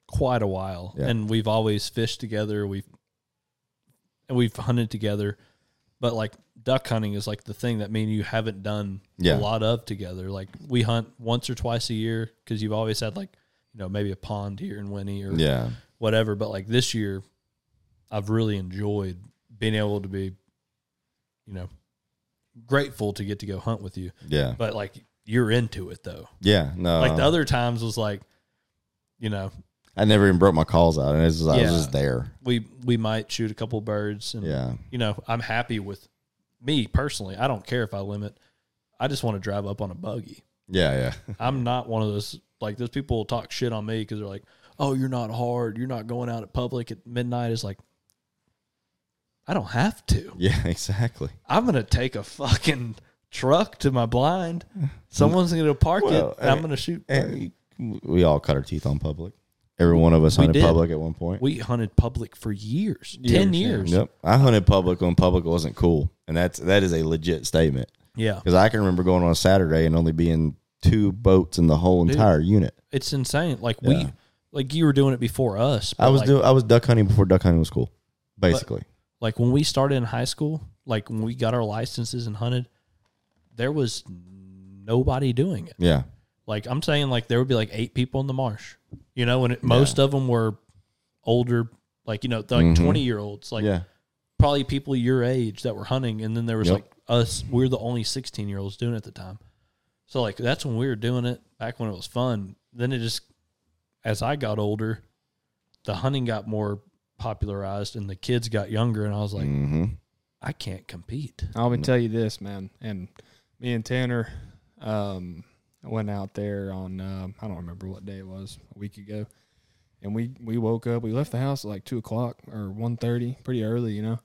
quite a while, Yeah. and we've always fished together. We've and we've hunted together, but like duck hunting is like the thing that me and you haven't done Yeah. a lot of together. Like we hunt once or twice a year because you've always had like you know maybe a pond here in Winnie or Yeah. Whatever. But like this year, I've really enjoyed being able to be, you know, grateful to get to go hunt with you. Yeah. But like you're into it though. Yeah. No. Like the uh, other times was like, you know, I never even broke my calls out. And it was just, I was just there. we we might shoot a couple birds and Yeah. you know, I'm happy with me personally. I don't care if I limit. I just want to drive up on a buggy. Yeah, yeah. I'm not one of those like those people will talk shit on me because they're like, "Oh, you're not hard. You're not going out at public at midnight." Is like, I don't have to. Yeah, exactly. I'm gonna take a fucking truck to my blind. Someone's gonna park Well, it. And I'm eh, gonna shoot. Eh, and we- we all cut our teeth on public. Every one of us We hunted did. public at one point. We hunted public for years, ten Years. Yep. I hunted public when public wasn't cool. And that's that is a legit statement. Yeah, Because I can remember going on a Saturday and only being two boats in the whole entire unit. it's insane. Like we, Yeah. Like you were doing it before us. I was like, doing I was duck hunting before duck hunting was cool. Basically. like when we started in high school, like when we got our licenses and hunted, there was nobody doing it. yeah. Like I'm saying, like there would be like eight people in the marsh, you know, and it, most of them were older, like you know, like Mhm. twenty year olds, like yeah. probably people your age that were hunting, and then there was Yep. like us. We are the only sixteen year olds doing it at the time, so like that's when we were doing it back when it was fun. Then it just, as I got older, the hunting got more popularized, and the kids got younger, and I was like, mm-hmm. I can't compete. I'll me tell you this, man. And me and Tanner um, went out there on um, I don't remember what day it was a week ago, and we we woke up. We left the house at like two o'clock or one thirty, pretty early, you know.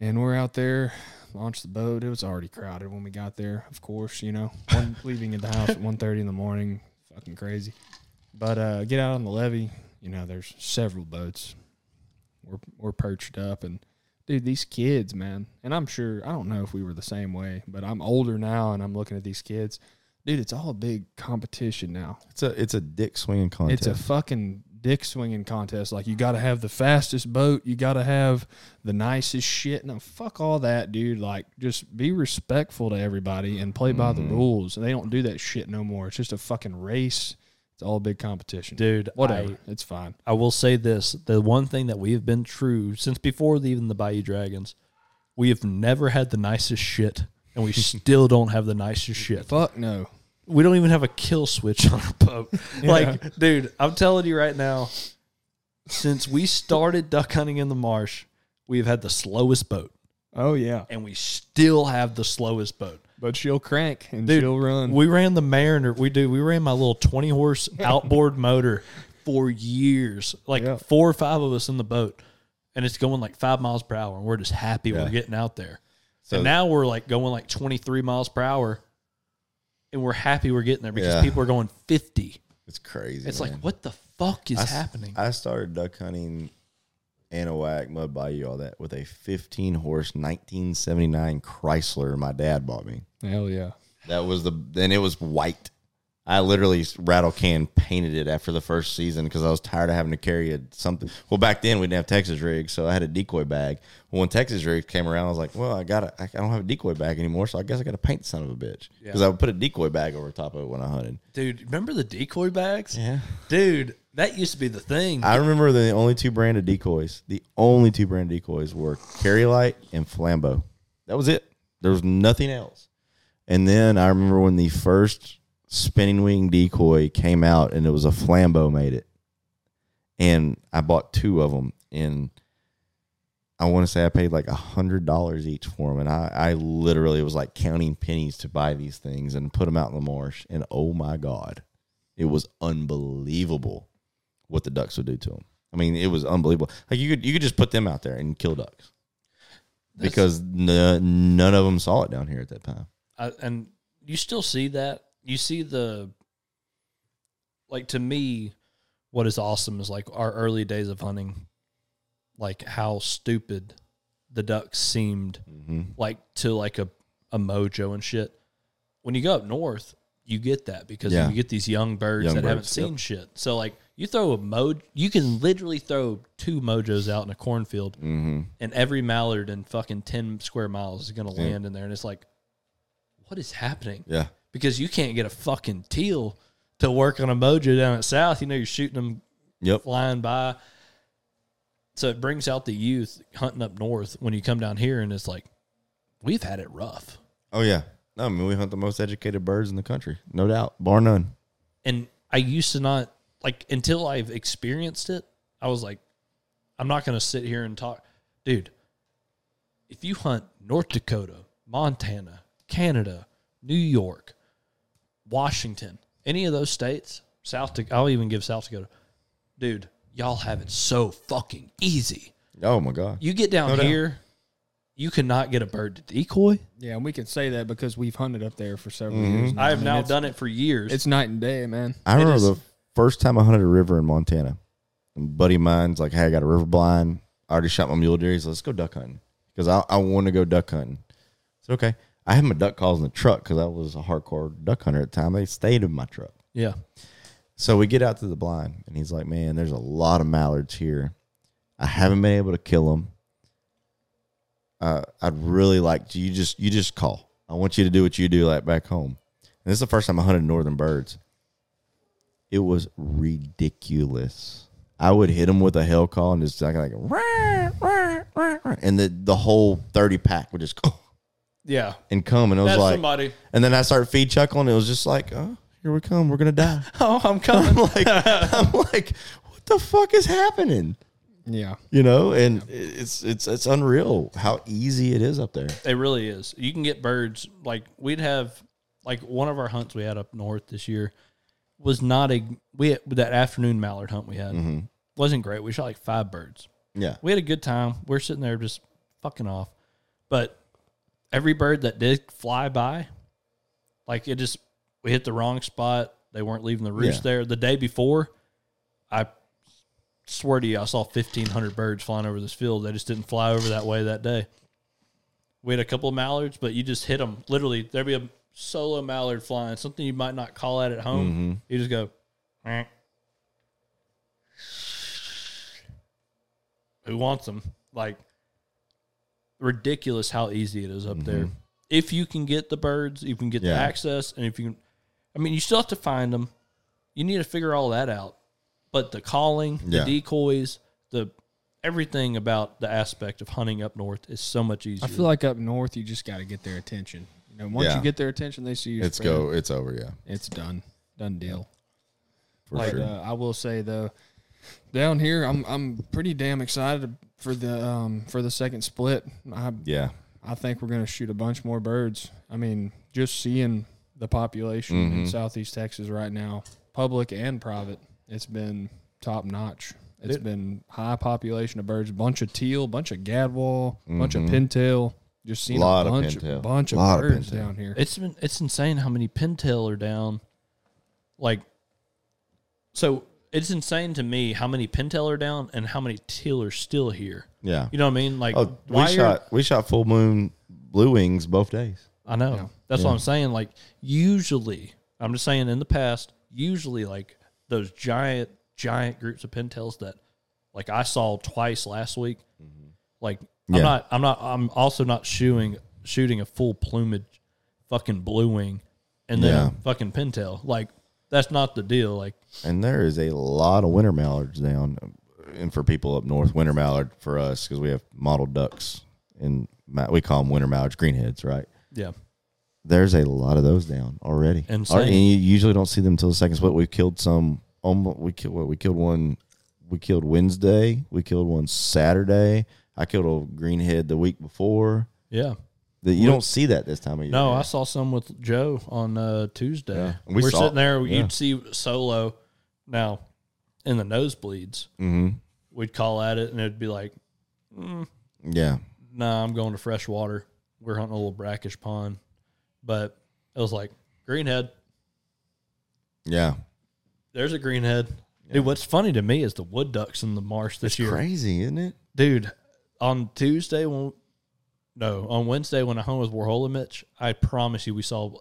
And we're out there, launched the boat. It was already crowded when we got there. Of course, you know, one, leaving at the house at one thirty in the morning, fucking crazy. But uh, get out on the levee. You know, there's several boats. We're we're perched up and dude, these kids, man, and I'm sure I don't know if we were the same way, but I'm older now and I'm looking at these kids. Dude, it's all a big competition now. It's a it's a dick swinging contest. It's a fucking dick swinging contest. Like you got to have the fastest boat, you got to have the nicest shit. No, fuck all that, dude. Like just be respectful to everybody and play by the rules. And they don't do that shit no more. It's just a fucking race. It's all big competition, Dude, Whatever, I- it's fine. I will say this: the one thing that we have been true since before the, even the Bayou Dragons, we have never had the nicest shit, and we still don't have the nicest shit. Fuck no. We don't even have a kill switch on our boat. Like, dude, I'm telling you right now, since we started duck hunting in the marsh, we have had the slowest boat, Oh yeah, and we still have the slowest boat. But she'll crank and Dude, she'll run. We ran the Mariner. We do. We ran my little twenty horse outboard motor for years. Like Yeah. four or five of us in the boat, and it's going like five miles per hour. And we're just happy Yeah. we're getting out there. So- and now we're like going like twenty three miles per hour, and we're happy we're getting there because Yeah. people are going fifty. It's crazy. It's man. like what the fuck is I happening? I started duck hunting Anahuac, Mud Bayou, all that with a 15 horse 1979 Chrysler my dad bought me. Hell yeah. That was the and it was white. I literally rattle can painted it after the first season because I was tired of having to carry a something. Well, back then we didn't have Texas rigs, so I had a decoy bag. Well, when Texas rigs came around, I was like, "Well, I got I don't have a decoy bag anymore, so I guess I got to paint the son of a bitch." Because I would put a decoy bag over top of it when I hunted. Dude, remember the decoy bags? Yeah. Dude, that used to be the thing. I remember the only two brand of decoys. The only two brand decoys were Carry-Lite and Flambeau. That was it. There was nothing else. And then I remember when the first spinning wing decoy came out, and it was a Flambeau made it, and I bought two of them, and I want to say I paid like a hundred dollars each for them, and I, I literally was like counting pennies to buy these things and put them out in the marsh, and oh my god, it was unbelievable what the ducks would do to them. I mean, it was unbelievable. Like you could you could just put them out there and kill ducks That's- because n- none of them saw it down here at that time. I, and you still see that. You see the like to me, what is awesome is like our early days of hunting, like how stupid the ducks seemed, Mm-hmm. like to like a a mojo and shit. When you go up north, you get that because Yeah. you get these young birds Young that haven't birds, yep. seen shit. So like you throw a moj, you can literally throw two mojos out in a cornfield, Mm-hmm. and every mallard in fucking ten square miles is gonna Yeah. land in there, and it's like, what is happening? Yeah, because you can't get a fucking teal to work on a mojo down at south. You know, you're shooting them yep, flying by. So it brings out the youth hunting up north when you come down here, and it's like, we've had it rough. oh yeah. No, I mean we hunt the most educated birds in the country, no doubt, bar none. And I used to not like until I've experienced it. I was like, I'm not going to sit here and talk, dude. If you hunt North Dakota, Montana, Canada, New York, Washington, any of those states, South. Dakota, I'll even give South Dakota, dude. Y'all have it so fucking easy. Oh my god. You get down No doubt. here, you cannot get a bird to decoy. Yeah, and we can say that because we've hunted up there for several Mm-hmm. years. Now. I have now done it for years. It's night and day, man. I remember is- the first time I hunted a river in Montana. A buddy of mine's like, "Hey, I got a river blind. I already shot my mule deer. He's like, let's go duck hunting because I, I want to go duck hunting." So okay, I had my duck calls in the truck because I was a hardcore duck hunter at the time. They stayed in my truck. yeah. So we get out to the blind, and he's like, "Man, there's a lot of mallards here. I haven't been able to kill them. Uh, I'd really like to, you just you just call. I want you to do what you do like back home." And this is the first time I hunted northern birds. It was ridiculous. I would hit them with a hail call and just like like "Rah, rah, rah, rah," and the the whole thirty pack would just go Yeah. and come, and it was That's like, somebody. and then I started feed chuckling. It was just like, oh, here we come. We're gonna die. Oh, I'm I'm coming. like, I'm like, what the fuck is happening? Yeah, You know, and it's it's it's unreal how easy it is up there. It really is. You can get birds like we'd have like one of our hunts we had up north this year was not a we had, that afternoon mallard hunt we had Mm-hmm. wasn't great. We shot like five birds. Yeah, We had a good time. We're sitting there just fucking off. But every bird that did fly by, like it just we hit the wrong spot. They weren't leaving the roost Yeah. there. The day before, I swear to you, I saw fifteen hundred birds flying over this field. They just didn't fly over that way that day. We had a couple of mallards, but you just hit them. Literally, there'd be a solo mallard flying, something you might not call at at home. You just go, "Eh." who wants them? Like ridiculous how easy it is up there. If you can get the birds, you can get the access, and if you, I mean, you still have to find them. You need to figure all that out. But the calling, Yeah. the decoys, the everything about the aspect of hunting up north is so much easier. I feel like up north you just got to get their attention. Know, once Yeah. you get their attention, they see you. it's go, it's over. Yeah, It's done, done deal. for But sure. uh, I will say though, down here I'm I'm pretty damn excited for the um for the second split. I yeah, I think we're gonna shoot a bunch more birds. I mean, just seeing the population in Mm-hmm. Southeast Texas right now, public and private, it's been top notch. It's It- been high population of birds, bunch of teal, bunch of gadwall, bunch of Mhm. pintail. Just seen Lot a of bunch pintail. of bunch of Lot birds pintail. down here. It's been it's insane how many pintail are down. Like, so it's insane to me how many pintail are down and how many teal are still here. yeah. You know what I mean? Like, Oh, we why are- shot we shot full moon blue wings both days. I know. Yeah. That's Yeah. what I'm saying. Like, usually, I'm just saying in the past, usually, like those giant, giant groups of pintails that, like, I saw twice last week. Mm-hmm. Like, I'm Yeah. not, I'm not, I'm also not shooting, shooting a full plumage, fucking blue wing, and then Yeah. fucking pintail. Like, that's not the deal. Like, And there is a lot of winter mallards down, and for people up north, winter mallard for us because we have mottled ducks, and we call them winter mallards, greenheads, right? yeah, There's a lot of those down already. Insane. And you usually don't see them until the second split. We've killed some. Um, we killed what? We killed one. We killed Wednesday. We killed one Saturday. I killed a greenhead the week before. yeah. That you don't see that this time of year. No, I saw some with Joe on uh, Tuesday. Yeah. We We are sitting there. yeah. You'd see solo. Now, in the nosebleeds, hmm we'd call at it, and it'd be like, Yeah. "Nah, I'm going to freshwater. We're hunting a little brackish pond." But it was like greenhead. Yeah. There's a greenhead. Dude, what's funny to me is the wood ducks in the marsh this year. Crazy, isn't it? Dude, on Tuesday when no, on Wednesday when I hung with Warhola Mitch, I promise you we saw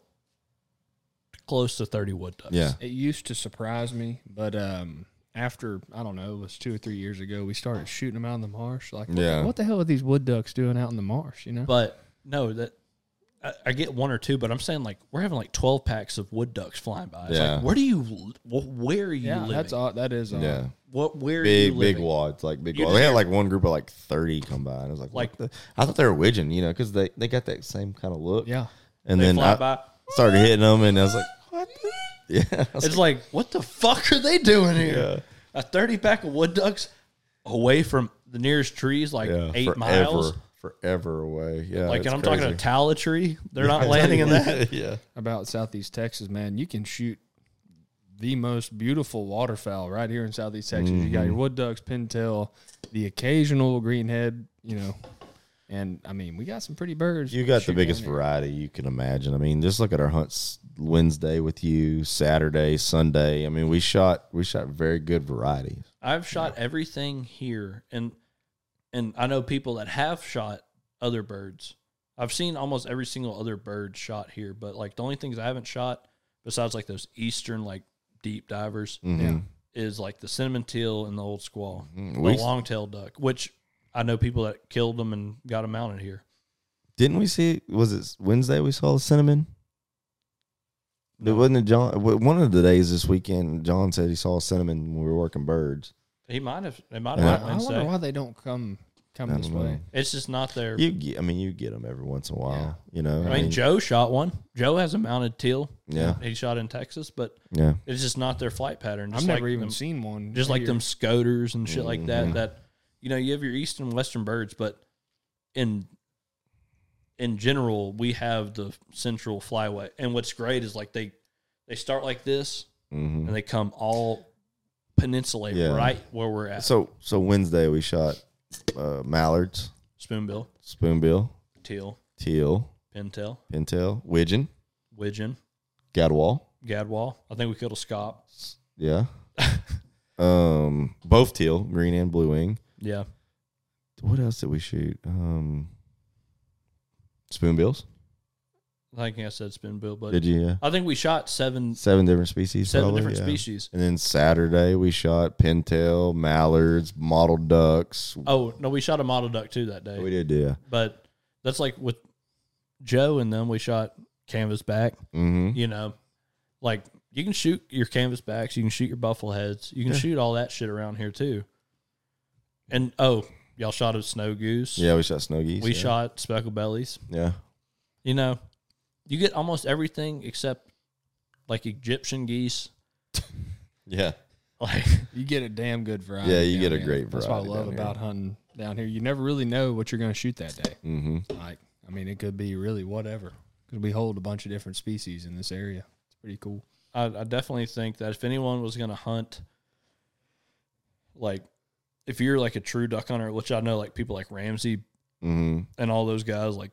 close to thirty wood ducks. Yeah. It used to surprise me, but um, after I don't know, it was two or three years ago, we started shooting them out in the marsh. Like, Yeah. what the hell are these wood ducks doing out in the marsh? You know? But no, that I, I get one or two, but I'm saying like we're having like twelve packs of wood ducks flying by. It's Yeah. like where do you where are you yeah, living? that's odd. That is odd. Yeah. what where are Big, you big wads, like big You wads. We had like one group of like 30 come by. And I was like, Like- like, I thought they were widgeon, you know, because they, they got that same kind of look. Yeah. And They then fly I by. started hitting them, and I was like, what the? Yeah. I was It's like what the fuck are they doing here? Yeah. A thirty pack of wood ducks away from the nearest trees, like Yeah, eight forever, miles. Forever away. Yeah, like, and I'm talking crazy. a tallow tree. They're not landing in that. yeah, about Southeast Texas, man, you can shoot the most beautiful waterfowl right here in Southeast Texas. You got your mm-hmm. wood ducks, pintail, the occasional greenhead, you know, and I mean, we got some pretty birds. you got the biggest variety you can imagine. I mean, just look at our hunts Wednesday with you, Saturday, Sunday. I mean, we shot we shot very good varieties. I've shot everything here, and and I know people that have shot other birds. I've seen almost every single other bird shot here, but like the only things I haven't shot besides like those eastern like deep divers Mhm. is like the cinnamon teal and the old squaw, Mhm. the We- long tailed duck, which I know people that killed them and got them mounted here. Didn't we see? Was it Wednesday we saw the cinnamon? It wasn't it John. One of the days this weekend, John said he saw cinnamon when we were working birds. He might have. They might Yeah. have. I, been I wonder Wednesday. why they don't come come I this don't know. way. It's just not their. You, get, I mean, you get them every once in a while. You know, I mean, Joe shot one. Joe has a mounted teal. Yeah. he shot in Texas, but yeah, it's just not their flight pattern. Just I've like never even them- seen one. just like here. them scoters and shit like that. That you know, you have your eastern and western birds, but in in general, we have the central flyway. And what's great is like they they start like this hmm and they come all peninsula Yeah. right where we're at. So so Wednesday we shot uh, mallards, Spoonbill, spoonbill, teal, teal, pintail, pintail, widgeon, widgeon, gadwall. gadwall. I think we killed a scaup. Yeah. um, both teal, green and blue wing. Yeah, What else did we shoot? Um, spoonbills. I think I said spoonbill, but Did you? Yeah. I think we shot seven Seven different species. seven probably, different yeah. species. And then Saturday we shot pintail, mallards, mottled ducks. Oh no, we shot a mottled duck too that day. We did, yeah. but that's like with Joe and them. We shot canvas back. Mm-hmm. You know, like you can shoot your canvas backs, you can shoot your buffalo heads, you can shoot all that shit around here too. And oh, y'all shot a snow goose. Yeah, we shot snow geese. we yeah. shot speckle bellies. Yeah. You know, you get almost everything except like Egyptian geese. Yeah. Like you get a damn good variety. Yeah, you get a here. great variety. That's what I love down here. about hunting down here. You never really know what you're going to shoot that day. Mm-hmm. Like, I mean, it could be really whatever because we hold a bunch of different species in this area. It's pretty cool. I, I definitely think that if anyone was going to hunt, like if you're like a true duck hunter, which I know like people like Ramsey Mm-hmm. and all those guys, like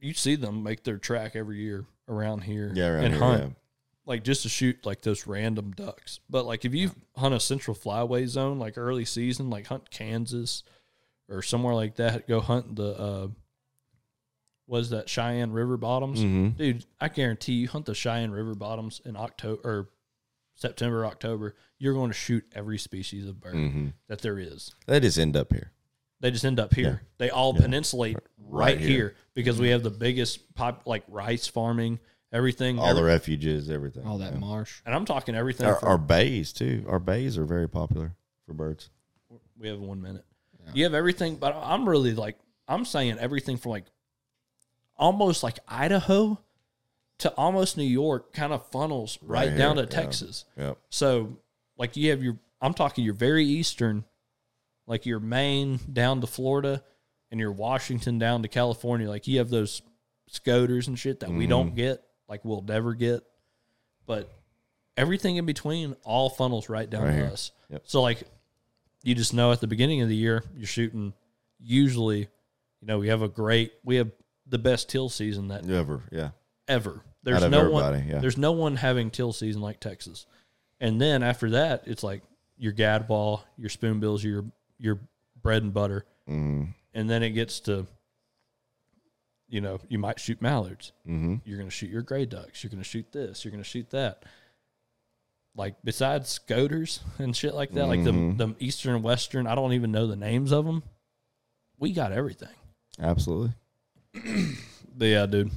you see them make their track every year around here Yeah, around and here, hunt yeah. like just to shoot like those random ducks. But like if you hunt a central flyway zone, like early season, like hunt Kansas or somewhere like that, go hunt the uh was that Cheyenne River bottoms. Mhm. Dude, I guarantee you hunt the Cheyenne River bottoms in October or September, October, you're going to shoot every species of bird Mhm. that there is. They just end up here. They just end up here. They all peninsulate right, Right here. here. because we have the biggest pop like rice farming, everything. All every- the refuges, everything. All that yeah. marsh. and I'm talking everything. Our, from- our bays too. Our bays are very popular for birds. we have one minute. You have everything, but I'm really like I'm saying everything from like almost like Idaho to almost New York kind of funnels right, Right down here, to yeah. Texas. Yep. So like you have your I'm talking your very eastern, like your Maine down to Florida and your Washington down to California. Like you have those scoters and shit that we Mm-hmm. don't get, like we'll never get. But everything in between all funnels right down Right to here. us. Yep. So like you just know at the beginning of the year you're shooting usually, you know, we have a great we have the best teal season that Ever, yeah. ever. There's no one. yeah. There's no one having teal season like Texas. And then after that, it's like your gadwall, your spoonbills, your your bread and butter, Mm-hmm. and then it gets to, you know, you might shoot mallards. Mm-hmm. You're going to shoot your gray ducks. You're going to shoot this. You're going to shoot that. Like besides scoters and shit like that, like the the eastern and western, I don't even know the names of them. We got everything. Absolutely. But yeah, dude,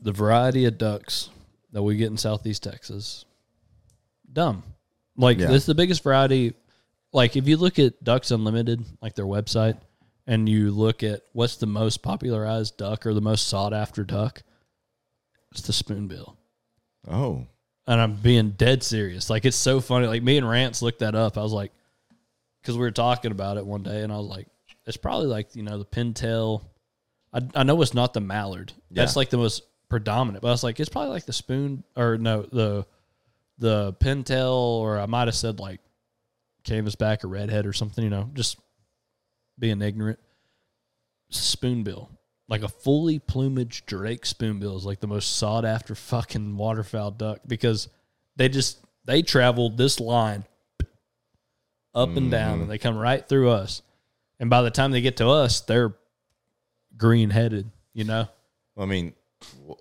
the variety of ducks that we get in Southeast Texas, dumb. Like Yeah. this is the biggest variety. Like if you look at Ducks Unlimited, like their website, and you look at what's the most popularized duck or the most sought after duck, it's the spoonbill. Oh, And I'm being dead serious. Like it's so funny. Like me and Rance looked that up. I was like, because we were talking about it one day, and I was like, it's probably like you know the pintail. I I know it's not the mallard. That's like the most predominant. But I was like, it's probably like the spoon or no the the pintail or I might have said like canvasback or redhead or something. You know, just being ignorant. Spoonbill, like a fully plumaged Drake spoonbill, is like the most sought after fucking waterfowl duck because they just they traveled this line up and down and mm-hmm. they come right through us. And by the time they get to us, they're green headed, you know? I mean,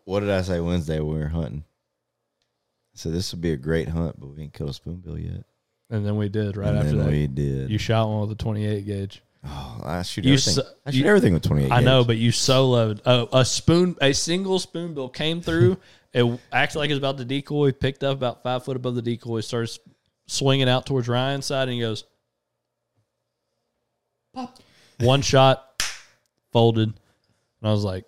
what did I say Wednesday when we were hunting? I said this would be a great hunt, but we ain't killed a spoonbill yet. And then we did right and after then that. we did. You shot one with a 28 gauge. oh, I shoot you everything. so- I shoot you- everything with twenty eight. I know, but you soloed a, a spoon, a single spoonbill came through. it acted like it was about to decoy, picked up about five foot above the decoy, starts swinging out towards Ryan's side, and he goes, pop. One shot, folded. And I was like,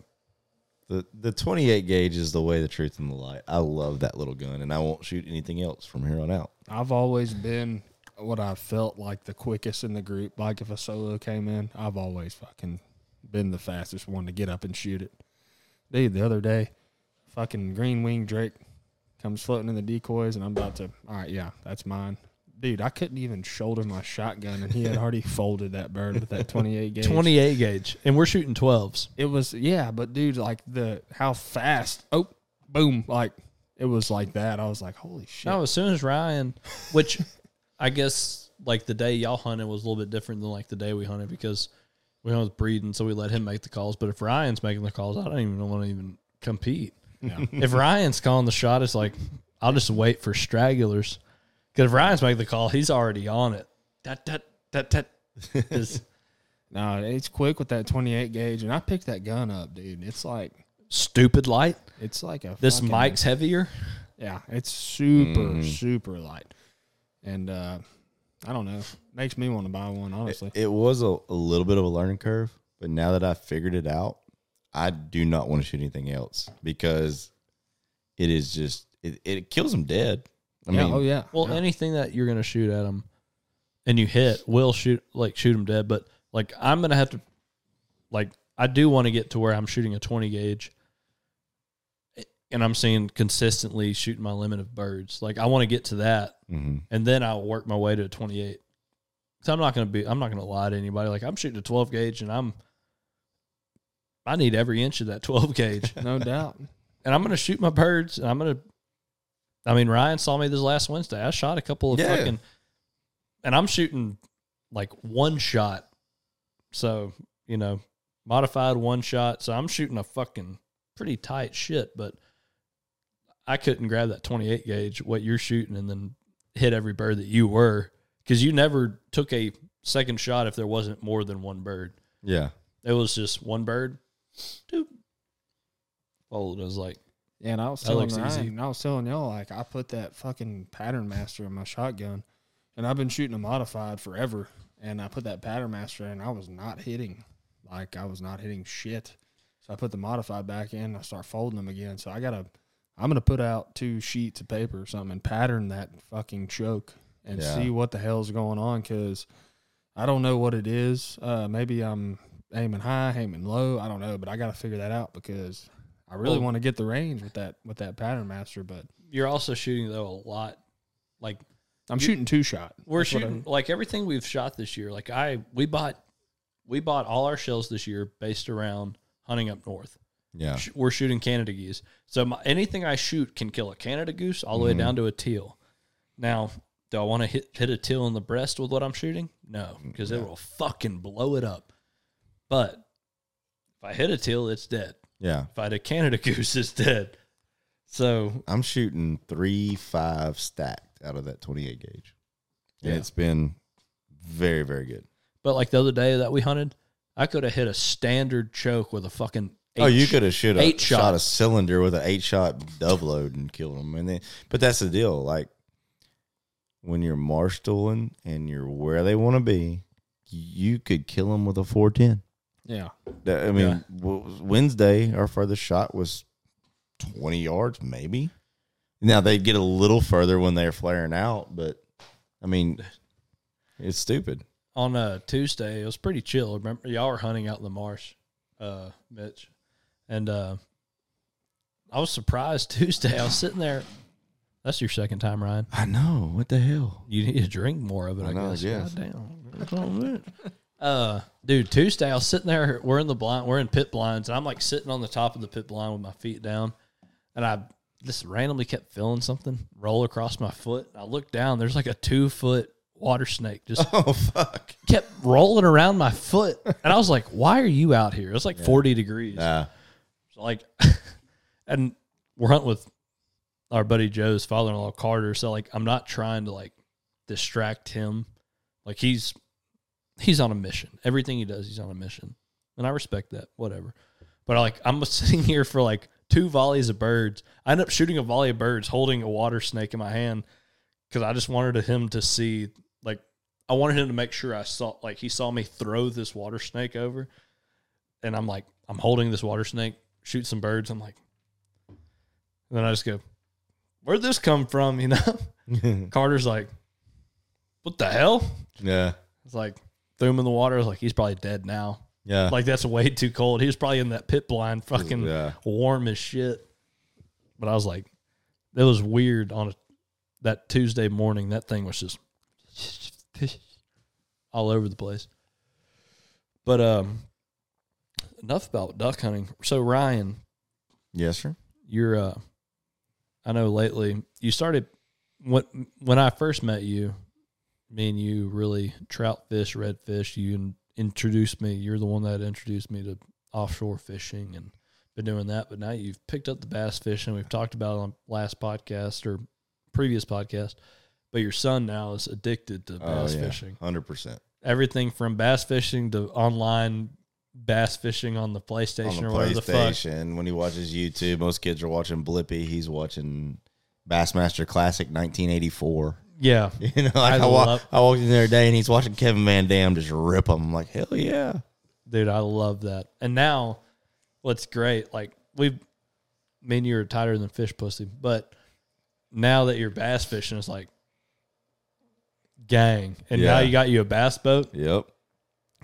the the twenty eight gauge is the way, the truth, and the light. I love that little gun, and I won't shoot anything else from here on out. I've always been what I felt like the quickest in the group. Like if a solo came in, I've always fucking been the fastest one to get up and shoot it. Dude, the other day, fucking green wing Drake comes floating in the decoys, and I'm about to, all right, yeah, that's mine. Dude, I couldn't even shoulder my shotgun, and he had already folded that bird with that 28 gauge. 28 gauge. And we're shooting 12s. It was yeah, but dude, like the how fast. Oh, boom! Like it was like that. I was like, holy shit. No, as soon as Ryan, which I guess like the day y'all hunted was a little bit different than like the day we hunted because we hunted with Breeden, so we let him make the calls. But if Ryan's making the calls, I don't even want to even compete. Yeah. if Ryan's calling the shot, it's like I'll just wait for stragglers. Because if Ryan's making the call, he's already on it. That that that that is No, it's quick with that 28 gauge, and I picked that gun up, dude. It's like stupid light. it's like a This fucking- mic's heavier. yeah, it's super Mhm. super light, and uh I don't know, makes me want to buy one honestly. It was a, a little bit of a learning curve, but now that I figured it out, I do not want to shoot anything else because it is just it, it kills them dead. I yeah, mean, oh yeah, Well, yeah. anything that you're gonna shoot at them, and you hit, will shoot like shoot them dead. But like I'm gonna have to, like I do want to get to where I'm shooting a 20 gauge, and I'm seeing consistently shooting my limit of birds. Like I want to get to that, mhm. and then I'll work my way to a 28. So I'm not gonna be. I'm not gonna lie to anybody. Like I'm shooting a 12 gauge, and I'm. I need every inch of that 12 gauge no doubt. and I'm going to shoot my birds. And I'm going to. I mean, Ryan saw me this last Wednesday. I shot a couple of Yeah. fucking, and I'm shooting like one shot. So you know, modified one shot. So I'm shooting a fucking pretty tight shit. But I couldn't grab that 28 gauge what you're shooting and then hit every bird that you were because you never took a second shot if there wasn't more than one bird. yeah. It was just one bird. Doop. Followed. I was like. Yeah, and I was That telling looks easy. and I was telling y'all like I put that fucking pattern master in my shotgun, and I've been shooting a modified forever, and I put that pattern master in, I was not hitting, like I was not hitting shit. So I put the modified back in, and I start folding them again. So I gotta, I'm gonna put out two sheets of paper or something and pattern that fucking choke and Yeah. see what the hell's going on because I don't know what it is. Uh, maybe I'm aiming high, aiming low. I don't know, but I got to figure that out because I really Well- want to get the range with that with that pattern master. But You're also shooting though a lot. Like I'm You- shooting two shot. we're That's shooting like everything we've shot this year. Like I we bought we bought all our shells this year based around hunting up north. Yeah. We're shooting Canada geese. So my, anything I shoot can kill a Canada goose all the way Mhm. down to a teal. Now, do I want to hit hit a teal in the breast with what I'm shooting? No, because it will fucking blow it up. But if I hit a teal, it's dead. Yeah. If I hit a Canada goose, it's dead. So I'm shooting three five stacked out of that 28 gauge. And Yeah. it's been very, very good. But like the other day that we hunted, I could have hit a standard choke with a fucking. oh, you could have shoot a, eight shot shot. a cylinder with an eight shot dove load and killed them. And then, but that's the deal. Like when you're marshalling and you're where they want to be, you could kill them with a 410. Yeah, That- I mean, w- Wednesday, our furthest shot was 20 yards, maybe. Now they get a little further when they're flaring out, but I mean, it's stupid. on a Tuesday, it was pretty chill. Remember, y'all were hunting out in the marsh, uh, Mitch, and uh, I was surprised Tuesday. I was sitting there. That's your second time, Ryan. I know. What the hell? You need to drink more of it. I, I know, guess. yes. Goddamn. Uh, dude, Tuesday I was sitting there. We're in the blind. We're in pit blinds, and I'm like sitting on the top of the pit blind with my feet down, and I just randomly kept feeling something roll across my foot. I looked down. There's like a two foot water snake just Oh fuck. kept rolling around my foot, and I was like, "Why are you out here?" It's like 40 degrees. Nah. So like, and we're hunting with our buddy Joe's father-in-law Carter. So like, I'm not trying to like distract him. Like he's he's on a mission. Everything he does, he's on a mission, and I respect that. Whatever. But like, I'm sitting here for like two volleys of birds. I end up shooting a volley of birds, holding a water snake in my hand because I just wanted him to see like I wanted him to make sure I saw like he saw me throw this water snake over, and I'm like I'm holding this water snake, shoot some birds. I'm like, and then I just go, where'd this come from? You know, Carter's like, what the hell? yeah. It's like threw him in the water. Like, he's probably dead now. Yeah. Like that's way too cold. He was probably in that pit blind, fucking Yeah. warm as shit. But I was like, it was weird on a, that Tuesday morning. That thing was just all over the place. But um, enough about duck hunting. So Ryan, yes, sir. you're uh, I know lately you started when when I first met you. Me and you really trout fish, redfish. You in, introduced me. You're the one that introduced me to offshore fishing and been doing that. But now you've picked up the bass fishing. We've talked about it on last podcast or previous podcast. But your son now is addicted to oh, bass fishing. Hundred percent. Everything from bass fishing to online bass fishing on the PlayStation On the or whatever the fuck. PlayStation, when he watches YouTube, most kids are watching Blippi. He's watching Bassmaster Classic 1984. Yeah. You know, like I I, wa- love- I walked in there the other day and he's watching Kevin Van Dam just rip him. I'm like, hell yeah. Dude, I love that. And now, what's great, like we've, me and you are tighter than fish pussy, but now that you're bass fishing, it's like, gang. And now you got you a bass boat, Yep.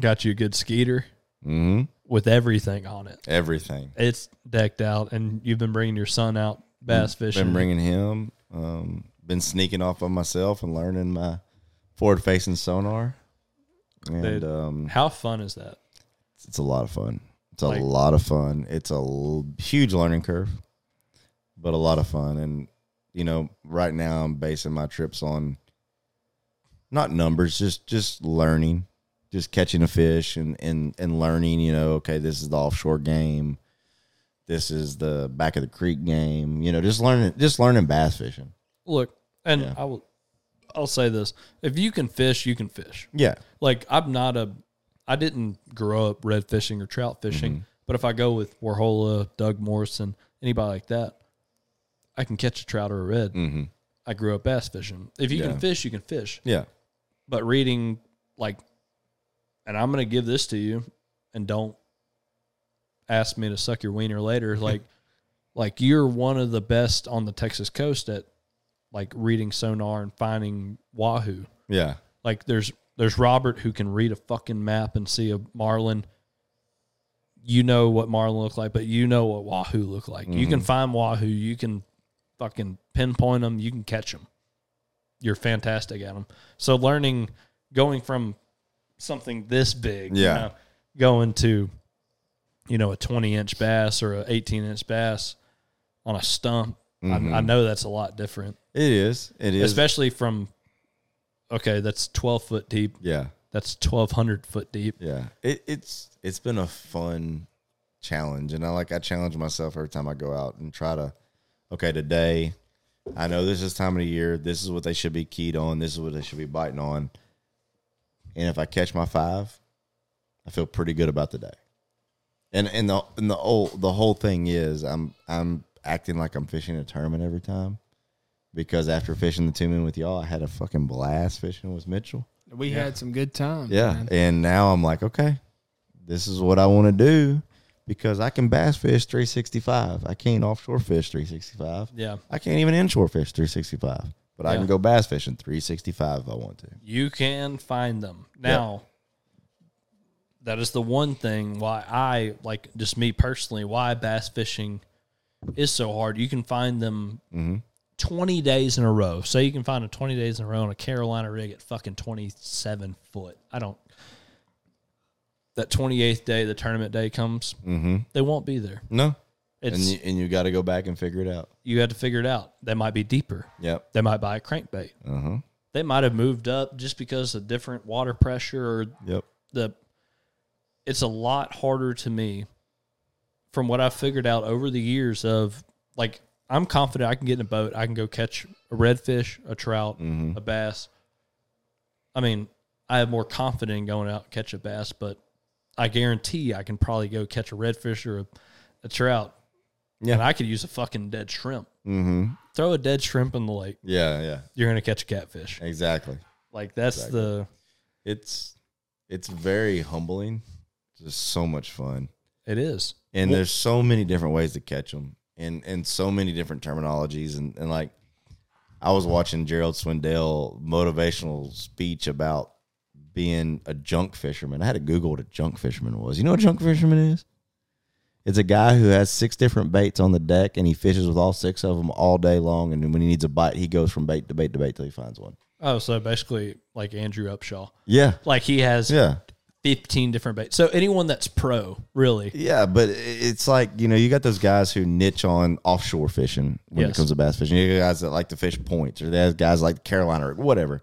got you a good skeeter hmm with everything on it. Everything. It's decked out, and you've been bringing your son out bass fishing. Been bringing him. Um, been sneaking off on myself and learning my forward facing sonar. And Dude. um, How fun is that? it's a lot of fun. It's a Like- lot of fun. It's a l- huge learning curve, but a lot of fun. And you know, right now I'm basing my trips on not numbers, just just learning, just catching a fish and and and learning. You know, okay, this is the offshore game. This is the back of the creek game. You know, just learning, just learning bass fishing. Look, and Yeah. I will, I'll say this: if you can fish, you can fish. Yeah, like I'm not a I didn't grow up red fishing or trout fishing, Mm-hmm. but if I go with Warhola, Doug Morrison, anybody like that, I can catch a trout or a red. hmm I grew up bass fishing. If you Yeah. can fish, you can fish. yeah, But reading like and I'm going to give this to you and don't ask me to suck your wiener later like like you're one of the best on the Texas coast at like reading sonar and finding wahoo. yeah, Like there's there's Robert who can read a fucking map and see a marlin. You know what marlin look like, but you know what wahoo look like. You can mm-hmm. find wahoo. You can fucking pinpoint them. You can catch them. You're fantastic at them. So learning, going from something this big, you Yeah. know, going to, you know, a 20 inch bass or a 18 inch bass on a stump. I, I mm-hmm. know that's a lot different, it is. It is. especially from. Okay, that's 12 foot deep. yeah. That's twelve hundred foot deep. Yeah, it, it's it's been a fun challenge, and I like I challenge myself every time I go out and try to. Okay, today, I know this is time of the year. This is what they should be keyed on. This is what they should be biting on. And if I catch my five, I feel pretty good about the day. And and the and the whole the whole thing is I'm I'm acting like I'm fishing a tournament every time, because after fishing the Two Moon with y'all, I had a fucking blast fishing with Mitchell. We had some good times. Yeah. man. And now I'm like, okay, this is what I want to do because I can bass fish 365. I can't offshore fish 365. Yeah. I can't even inshore fish 365. but I can go bass fishing 365 if I want to. You can find them. Now, that is the one thing why I, like, just me personally, why bass fishing is so hard. You can find them mm-hmm. 20 days in a row. So you can find a 20 days in a row on a Carolina rig at fucking 27 foot. I don't. That 28th day, the tournament day comes, Mm-hmm. they won't be there. No, It's and you, and you got to go back and figure it out. you had to figure it out. They might be deeper. Yep. They might buy a crankbait. Uh huh. They might have moved up just because of different water pressure or Yep. the it's a lot harder to me from what I've figured out over the years of like I'm confident I can get in a boat, I can go catch a redfish, a trout, a bass. I mean, I have more confidence in going out and catch a bass, but I guarantee I can probably go catch a redfish or a, a trout. Yeah. And I could use a fucking dead shrimp. Mm-hmm. Throw a dead shrimp in the lake, Yeah. Yeah. you're gonna catch a catfish. Exactly. Like that's Exactly. the It's it's very humbling. Just so much fun. it is. and Well- there's so many different ways to catch them and and so many different terminologies. And, and like i was watching Gerald Swindle motivational speech about being a junk fisherman. I had to google what a junk fisherman was. You know what a junk fisherman is? It's a guy who has six different baits on the deck and he fishes with all six of them all day long. And when he needs a bite he goes from bait to bait to bait till he finds one. Oh, so basically like Andrew Upshaw. yeah. Like he has yeah 15 different baits. So anyone that's pro, really. Yeah, but it's like you know you got those guys who niche on offshore fishing when Yes. it comes to bass fishing. You got guys that like to fish points, or there's guys like Carolina or whatever.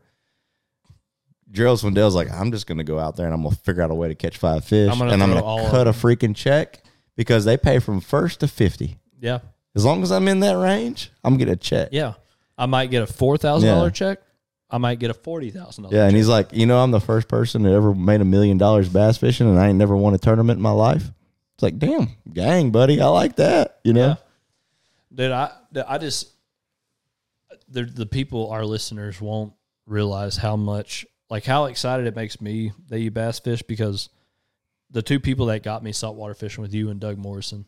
Gerald Swindle's like, I'm just going to go out there and I'm going to figure out a way to catch five fish, I'm and I'm going to cut a freaking check because they pay from first to fifty. Yeah. As long as I'm in that range, I'm getting a check. Yeah. I might get a $4,000 Yeah. check. I might get a $40,000 Yeah, and he's like, you know, I'm the first person that ever made a million dollars bass fishing, and I ain't never won a tournament in my life. It's like, damn, gang, buddy, I like that. You know, Yeah. Dude, I, dude, I just, the, the people, our listeners won't realize how much, like how excited it makes me that you bass fish because the two people that got me saltwater fishing with you and Doug Morrison,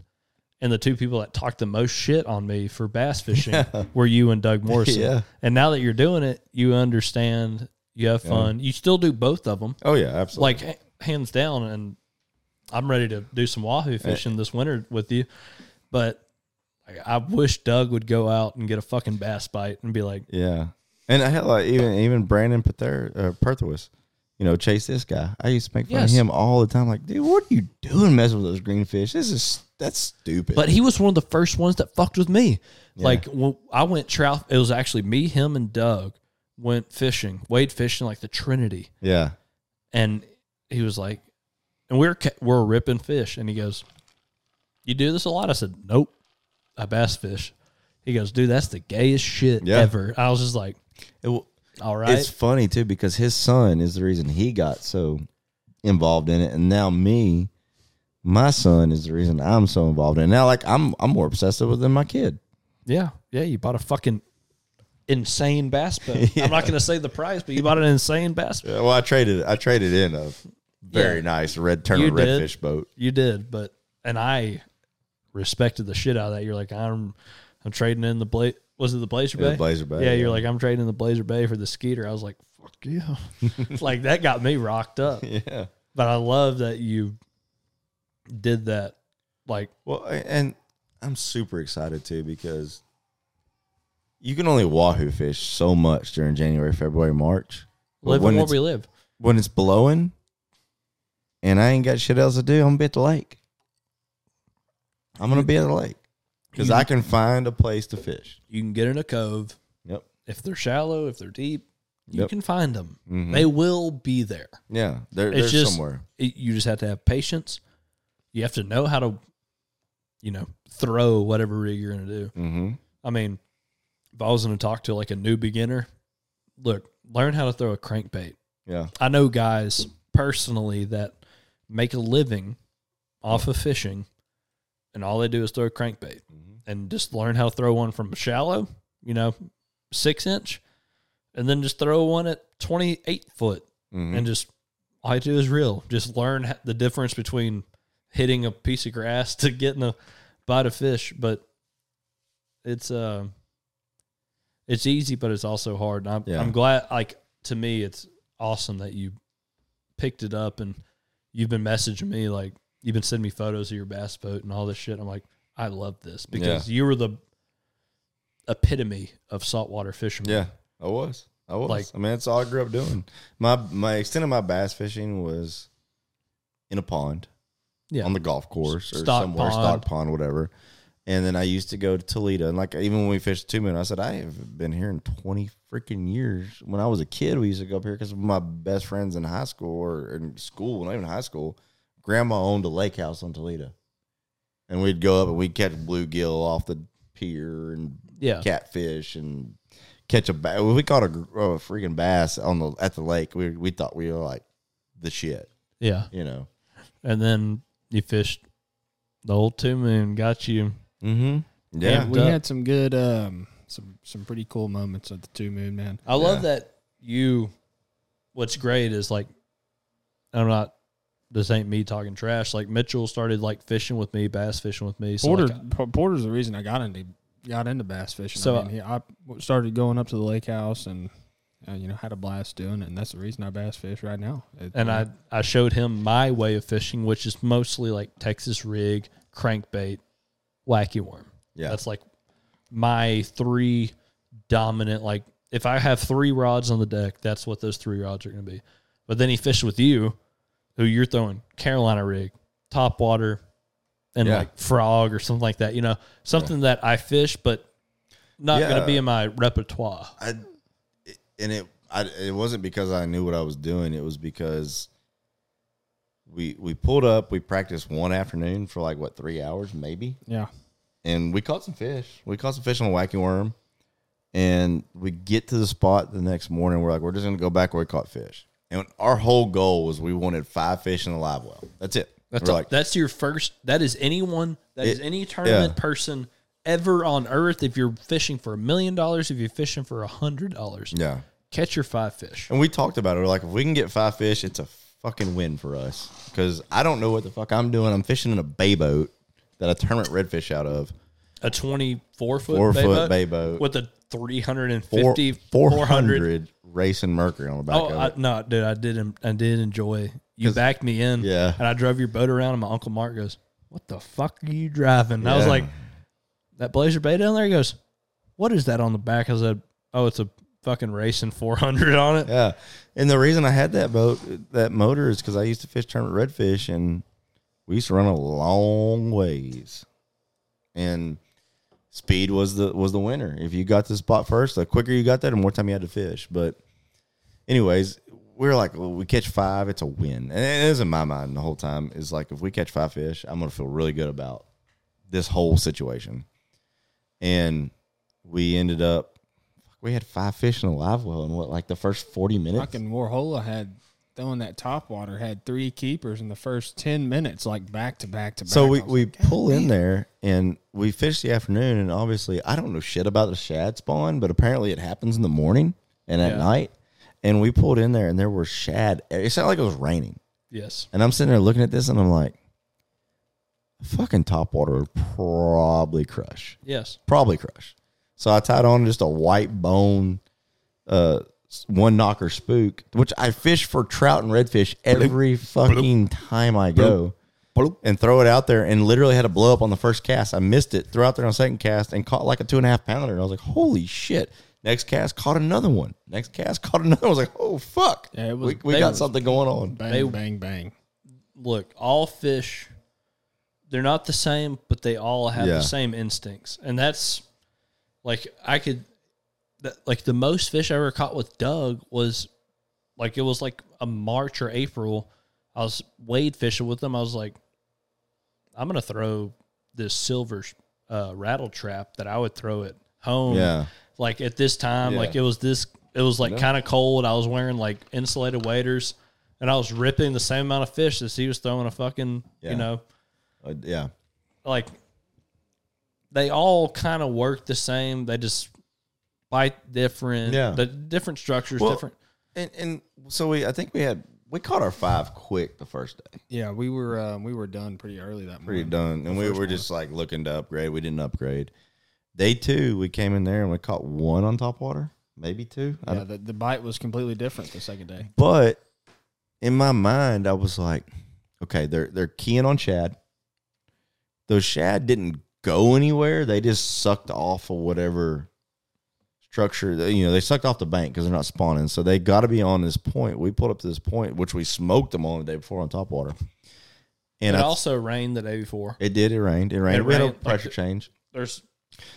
and the two people that talked the most shit on me for bass fishing were you and Doug Morrison. Yeah. And now that you're doing it, you understand, you have fun. You still do both of them, oh yeah, absolutely. like hands down. And I'm ready to do some wahoo fishing this winter with you. But I wish Doug would go out and get a fucking bass bite and be like, Yeah, and I had like even even Brandon Pether, uh, Perthwis, you know, chase this guy. I used to make fun Yes. of him all the time. Like, dude, what are you doing messing with those green fish? This is that's stupid. But he was one of the first ones that fucked with me. Like when I went trout, it was actually me, him, and Doug went fishing, wade fishing like the Trinity, yeah, and he was like, and we we're we're ripping fish, and he goes, "You do this a lot?" I said, "Nope, I bass fish." He goes, "Dude, that's the gayest shit Yeah. ever." I was just like, It "All right." it's funny too because his son is the reason he got so involved in it, and now me, my son is the reason I'm so involved in it. Now, like I'm I'm more obsessive with it than my kid. yeah, yeah, you bought a fucking insane bass boat. I'm not going to say the price, but you bought an insane bass boat. Yeah, well, I traded I traded in a very Yeah. nice red did. redfish boat. You did, but and I respected the shit out of that. You're like, I'm I'm trading in the bla Was it the Blazer Yeah, Bay? Blazer Bay, Yeah, you're like, I'm trading in the Blazer Bay for the Skeeter. I was like, fuck yeah. like that got me rocked up. Yeah. But I love that you did that. Like, Well, and I'm super excited too because you can only wahoo fish so much during January, February, March. Live when where we live. when it's blowing and I ain't got shit else to do, I'm gonna be at the lake. I'm gonna be at the lake because I can find a place to fish. You can get in a cove. Yep. If they're shallow, if they're deep, you Yep. can find them. Mhm. They will be there. Yeah, they're, It's they're just somewhere. it- you just have to have patience. You have to know how to, you know, throw whatever rig you're going to do. Mm-hmm. I mean, if I was going to talk to like a new beginner, look, learn how to throw a crankbait. Yeah. I know guys personally that make a living off of fishing, and all they do is throw a crankbait and just learn how to throw one from shallow, you know, six inch, and then just throw one at 28 foot Mhm. and just all you do is reel. Just learn the difference between hitting a piece of grass to getting a bite of fish. But it's uh, it's easy, but it's also hard. And I'm Yeah. I'm glad. Like to me, it's awesome that you picked it up and you've been messaging me like you've been sending me photos of your bass boat and all this shit. I'm like, I love this because you were the epitome of saltwater fisherman. Yeah, I was. I was. Like- I mean, that's all I grew up doing. My my extent of my bass fishing was in a pond yeah. on the golf course or Stock somewhere, pond. stock pond, whatever. And then I used to go to Toledo, and like even when we fished two minutes, I said I have been here in twenty freaking years. When I was a kid, we used to go up here because my best friends in high school or in school, not even high school. Grandma owned a lake house on Toledo, and we'd go up and we'd catch bluegill off the pier and yeah. catfish and catch a bass. We caught a, a freaking bass on the at the lake. We we thought we were like the shit, Yeah. you know. And then you fished the old two moon, got you. Mm-hmm. Yeah. Yeah, we Duck. had some good, um, some some pretty cool moments at the Two Moon, man. I love that you. What's great is like, I'm not. This ain't me talking trash. Like Mitchell started like fishing with me, bass fishing with me. So Porter, like, P- Porter's the reason I got into got into bass fishing. So- I, mean, he, I started going up to the lake house and uh, you know had a blast doing it, and that's the reason I bass fish right now. It- and I I showed him my way of fishing, which is mostly like Texas rig, crankbait, wacky worm. yeah. That's like my three dominant. Like if I have three rods on the deck, that's what those three rods are going to be. But then he fished with you, who you're throwing Carolina rig, top water, and Yeah. like frog or something like that. You know, something that I fish, but not going to be in my repertoire. I and it I, it wasn't because I knew what I was doing. It was because we we pulled up. We practiced one afternoon for like what three hours maybe, yeah, and we caught some fish. We caught some fish on a wacky worm, and we get to the spot the next morning. We're like, we're just gonna go back where we caught fish. And our whole goal was we wanted five fish in the live well. That's it. That's a- like, that's your first. That is anyone. That is It- any tournament yeah. person ever on earth. If you're fishing for a million dollars, if you're fishing for a hundred dollars, yeah. catch your five fish. And we talked about it. We're like, if we can get five fish, it's a fucking win for us. Because I don't know what the fuck I'm doing. I'm fishing in a bay boat that I tournament redfish out of. A twenty-four foot Four bay foot boat bay boat. with a three hundred and Four, fifty, 400 400. racing mercury on the back Oh of I, it. no, dude! I did. I did enjoy. You backed me in, Yeah. And I drove your boat around, and my uncle Mark goes, "What the fuck are you driving?" And I was like, "That Blazer Bay down there." He goes, "What is that on the back?" I said, "Oh, it's a fucking racing 400 on it." Yeah. And the reason I had that boat, that motor, is because I used to fish tournament redfish and we used to run a long ways. And speed was the was the winner. If you got the spot first, the quicker you got there, the more time you had to fish. But anyways, we are like, well, we catch five, it's a win. And it is in my mind the whole time is like if we catch five fish, I'm gonna feel really good about this whole situation. And we ended up we had five fish in a live well in what like the first 40 minutes fucking Warhola had throwing that top water had three keepers in the first ten minutes, like back to back to back. so we, we like, "God pull in there and we fish the afternoon and obviously i don't know shit about the shad spawn but apparently it happens in the morning and at Yeah. night and we pulled in there and there were shad it sounded like it was raining Yes. and i'm sitting there looking at this and i'm like fucking top water would probably crush Yes. probably crush. So I tied on just a white bone, uh, one knocker spook, which I fish for trout and redfish every fucking time I go, and throw it out there, and literally had a blow up on the first cast. I missed it, threw out there on second cast, and caught like a two and a half pounder. And I was like, holy shit! Next cast caught another one. Next cast caught another. one. I was like, oh fuck! Yeah, it was- we we got was- something going on. bang they- bang bang. Look, all fish, they're not the same, but they all have Yeah. the same instincts, and that's like I could, that, like the most fish I ever caught with Doug was, like it was like a March or April. I was wade fishing with them. I was like, I'm gonna throw this silver uh, rattle trap that I would throw at home. Yeah. like at this time, Yeah. like it was this. It was like kind of cold. I was wearing like insulated waders, and I was ripping the same amount of fish as he was throwing a fucking. Yeah. You know, Uh, yeah, like they all kind of work the same. They just bite different. Yeah. the different structures, Well, different. and and so we I think we had we caught our five quick the first day. Yeah, we were uh, we were done pretty early that pretty morning. Pretty done, and we were one. just like looking to upgrade. We didn't upgrade. day two, we came in there and we caught one on top water, maybe two. Yeah, the, the bite was completely different the second day. But in my mind, I was like, okay, they're they're keying on shad. Those shad didn't go anywhere; they just sucked off of whatever structure. You know, they sucked off the bank because they're not spawning. So they got to be on this point. We pulled up to this point, which we smoked them on the day before on top water. And it I, also rained the day before. it did. It rained. It rained. It we had a rained, like pressure change. There's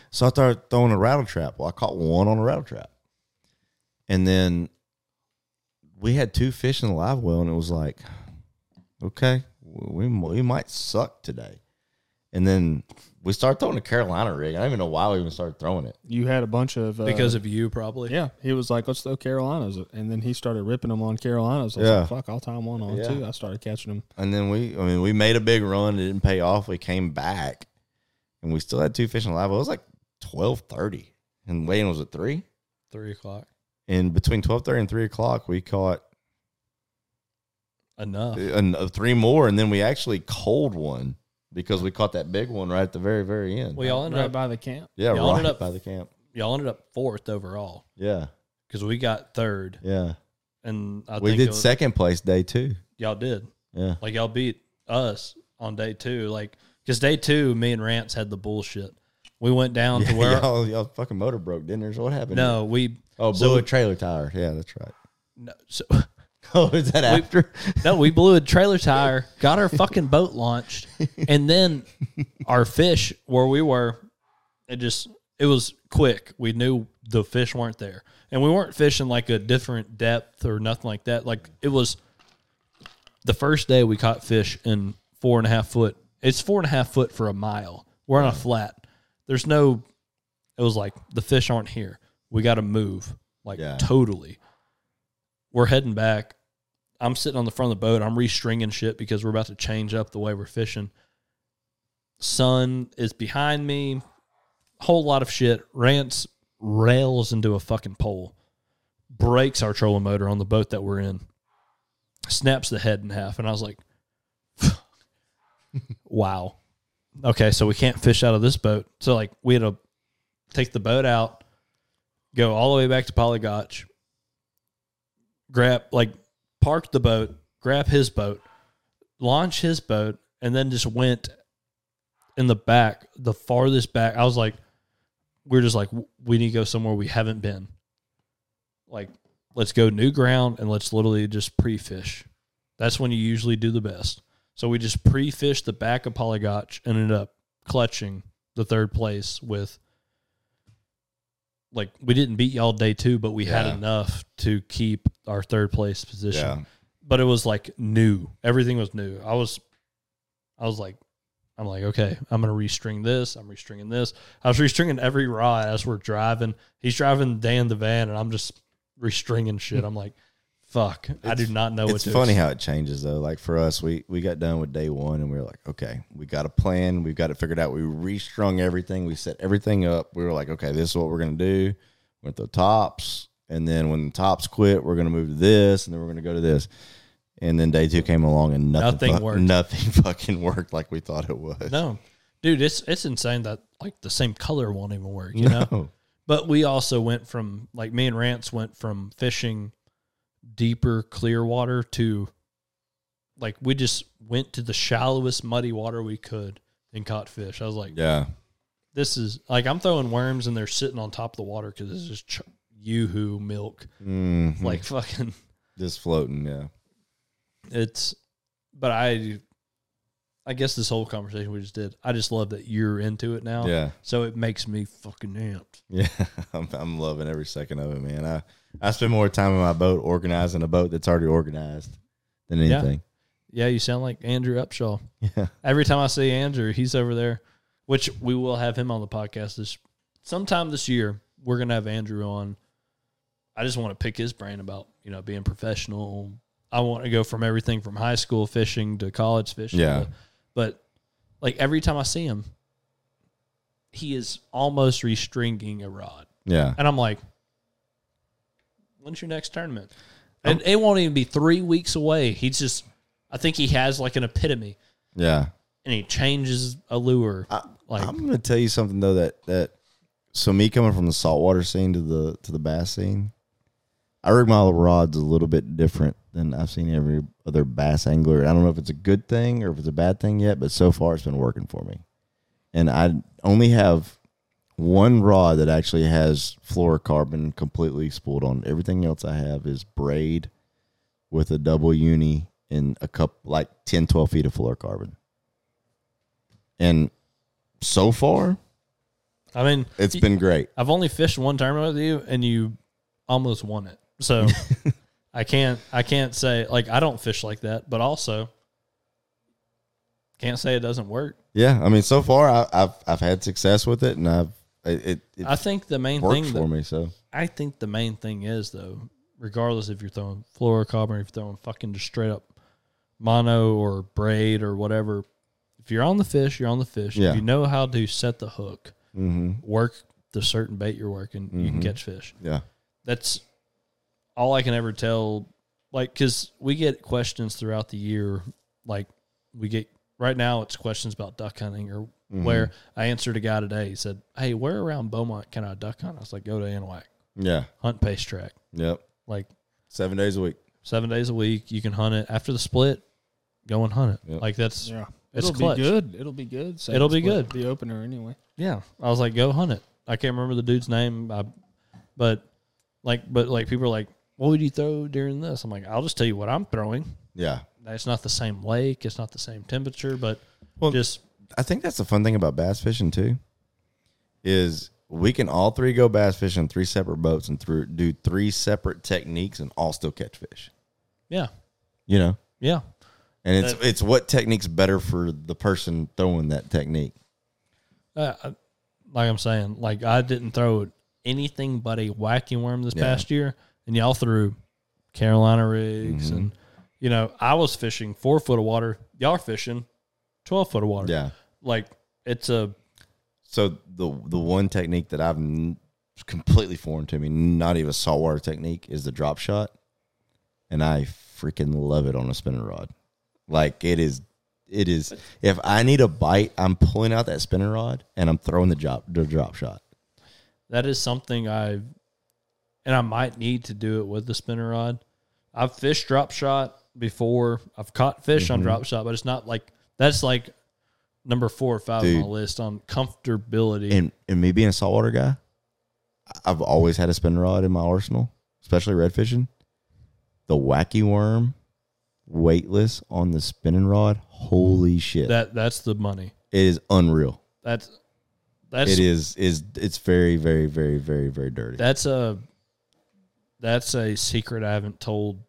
So I started throwing a rattle trap. Well, I caught one on a rattle trap. And then we had two fish in the live well, and it was like, okay, we, we might suck today. And then we started throwing a Carolina rig. I don't even know why we even started throwing it. You had a bunch of uh, because of you, probably. yeah. He was like, "Let's throw Carolinas," and then he started ripping them on Carolinas. I was Yeah. like, "Fuck, I'll tie one on Yeah. too." I started catching them. And then we, I mean, we made a big run. It didn't pay off. We came back, and we still had two fish in the live. It was like twelve thirty, and weighing was at three. Three o'clock. And between twelve thirty and three o'clock, we caught Enough. and uh, three more, and then we actually cold one because we caught that big one right at the very, very end. We all ended right up. by the camp. yeah, y'all right ended up- by the camp. Y'all ended up fourth overall Yeah, because we got third, yeah. and I we think did was- second place day two. Y'all did. Yeah, Like y'all beat us on day two. Like because day two, me and Rance had the bullshit. We went down to yeah where y'all, y'all fucking motor broke, didn't there? So what happened? no, we oh, so- blew a trailer tire. Yeah, that's right. no, so, Oh, is that after? no, we blew a trailer tire, got our fucking boat launched, and then our fish where we were, it just it was quick. We knew the fish weren't there, and we weren't fishing like a different depth or nothing like that. Like it was the first day we caught fish in four and a half foot. It's four and a half foot for a mile. We're on a flat. There's no. It was like the fish aren't here. We got to move. Like Yeah. totally. We're heading back. I'm sitting on the front of the boat. I'm restringing shit because we're about to change up the way we're fishing. Sun is behind me. Whole lot of shit. Rance rails into a fucking pole. Breaks our trolling motor on the boat that we're in. Snaps the head in half. And I was like, wow. Okay, so we can't fish out of this boat. So like we had to take the boat out, go all the way back to Polygotch, grab like park the boat, grab his boat, launch his boat, and then just went in the back, the farthest back. I was like, we're just like, we need to go somewhere we haven't been. Like, let's go new ground and let's literally just pre fish. That's when you usually do the best. So we just pre fished the back of Polygotch and ended up clutching the third place with like we didn't beat y'all day two, but we had enough to keep our third place position. Yeah, But it was like new. Everything was new. I was I was like I'm like, okay, I'm gonna restring this. I'm restringing this. I was restringing every rod as we're driving. He's driving Dan the van, and I'm just restringing shit. Hmm. I'm like, fuck, I do not know what it's to funny how it changes though. Like for us, we we got done with day one, and we were like, okay, we got a plan. We've got it figured out. We restrung everything. We set everything up. We were like, okay, this is what we're gonna do with the tops, and then when the tops quit, we're gonna move to this, and then we're gonna go to this. And then day two came along, and nothing, Nothing fu- worked. Nothing fucking worked like we thought it was. No, dude, it's it's insane that like the same color won't even work. You know. But we also went from like me and Rance went from fishing deeper clear water to like we just went to the shallowest muddy water we could and caught fish. I was like, Yeah. this is like I'm throwing worms and they're sitting on top of the water because it's just ch- yoo-hoo milk, Mhm. like fucking. just floating. Yeah. It's, but I, I guess this whole conversation we just did, I just love that you're into it now. Yeah. So it makes me fucking amped. Yeah, I'm, I'm loving every second of it, man. I, I spend more time in my boat organizing a boat that's already organized than Yeah. anything. Yeah, you sound like Andrew Upshaw. Yeah. Every time I see Andrew, he's over there, which we will have him on the podcast this sometime this year. We're gonna have Andrew on. I just want to pick his brain about you know being professional. I want to go from everything from high school fishing to college fishing. Yeah. But like every time I see him, he is almost restringing a rod, Yeah. and I'm like, "When's your next tournament?" And it won't even be three weeks away. He's just, I think he has like an epitome Yeah. and he changes a lure. I, like I'm going to tell you something though that that so me coming from the saltwater scene to the to the bass scene, I rig my rods a little bit different than I've seen every other bass angler. I don't know if it's a good thing or if it's a bad thing yet, but so far it's been working for me. And I only have one rod that actually has fluorocarbon completely spooled on. Everything else I have is braid with a double uni and a cup like 10, 12 feet of fluorocarbon. And so far, I mean, it's been great. I've only fished one tournament with you, and you almost won it. So I can't I can't say like I don't fish like that, but also can't say it doesn't work. Yeah, I mean, so far I, I've I've had success with it, and I've it it, I think the main thing for that, me. So I think the main thing is though, regardless if you're throwing fluorocarbon if you're throwing fucking just straight up mono or braid or whatever, if you're on the fish, you're on the fish. Yeah. If you know how to set the hook, hmm work the certain bait you're working, you can Mhm. catch fish. yeah, That's all I can ever tell. Like, because we get questions throughout the year. Like, we get right now, it's questions about duck hunting or Mhm. where I answered a guy today. He said, Hey, where around Beaumont can I duck hunt? I was like, Go to Anahuac, yeah, hunt pace track. yep, Like, seven days a week. seven days a week. You can hunt it after the split. Go and hunt it. Yep. Like that's Yeah, It's it'll clutch. be good. It'll be good. Second It'll be split, good. The opener anyway. yeah. I was like, go hunt it. I can't remember the dude's name, I, but like, but like people are like, what would you throw during this? I'm like, I'll just tell you what I'm throwing. Yeah, It's not the same lake. It's not the same temperature, but Well, just I think that's the fun thing about bass fishing too. Is we can all three go bass fishing three separate boats and through do three separate techniques and all still catch fish. yeah, You know, yeah. and it's That- it's what technique's better for the person throwing that technique. Uh, like I'm saying, like I didn't throw anything but a wacky worm this Yeah. past year, and y'all threw Carolina rigs, Mhm. and you know I was fishing four foot of water. Y'all are fishing twelve foot of water. Yeah. like it's a So the the one technique that I've n- completely foreign to me, not even a saltwater technique, is the drop shot, and I freaking love it on a spinning rod. Like it is, it is. If I need a bite, I'm pulling out that spinning rod and I'm throwing the drop the drop shot. that is something I and I might need to do it with the spinner rod. I've fished drop shot before. I've caught fish on Mhm. drop shot, but it's not like that's like number four or five on my list on comfortability. And and me being a saltwater guy, I've always had a spinning rod in my arsenal, especially red fishing. The wacky worm, weightless on the spinning rod. Holy shit! that that's the money. it is unreal. That's that's it is is it's very very very very very dirty. that's a that's a secret I haven't told,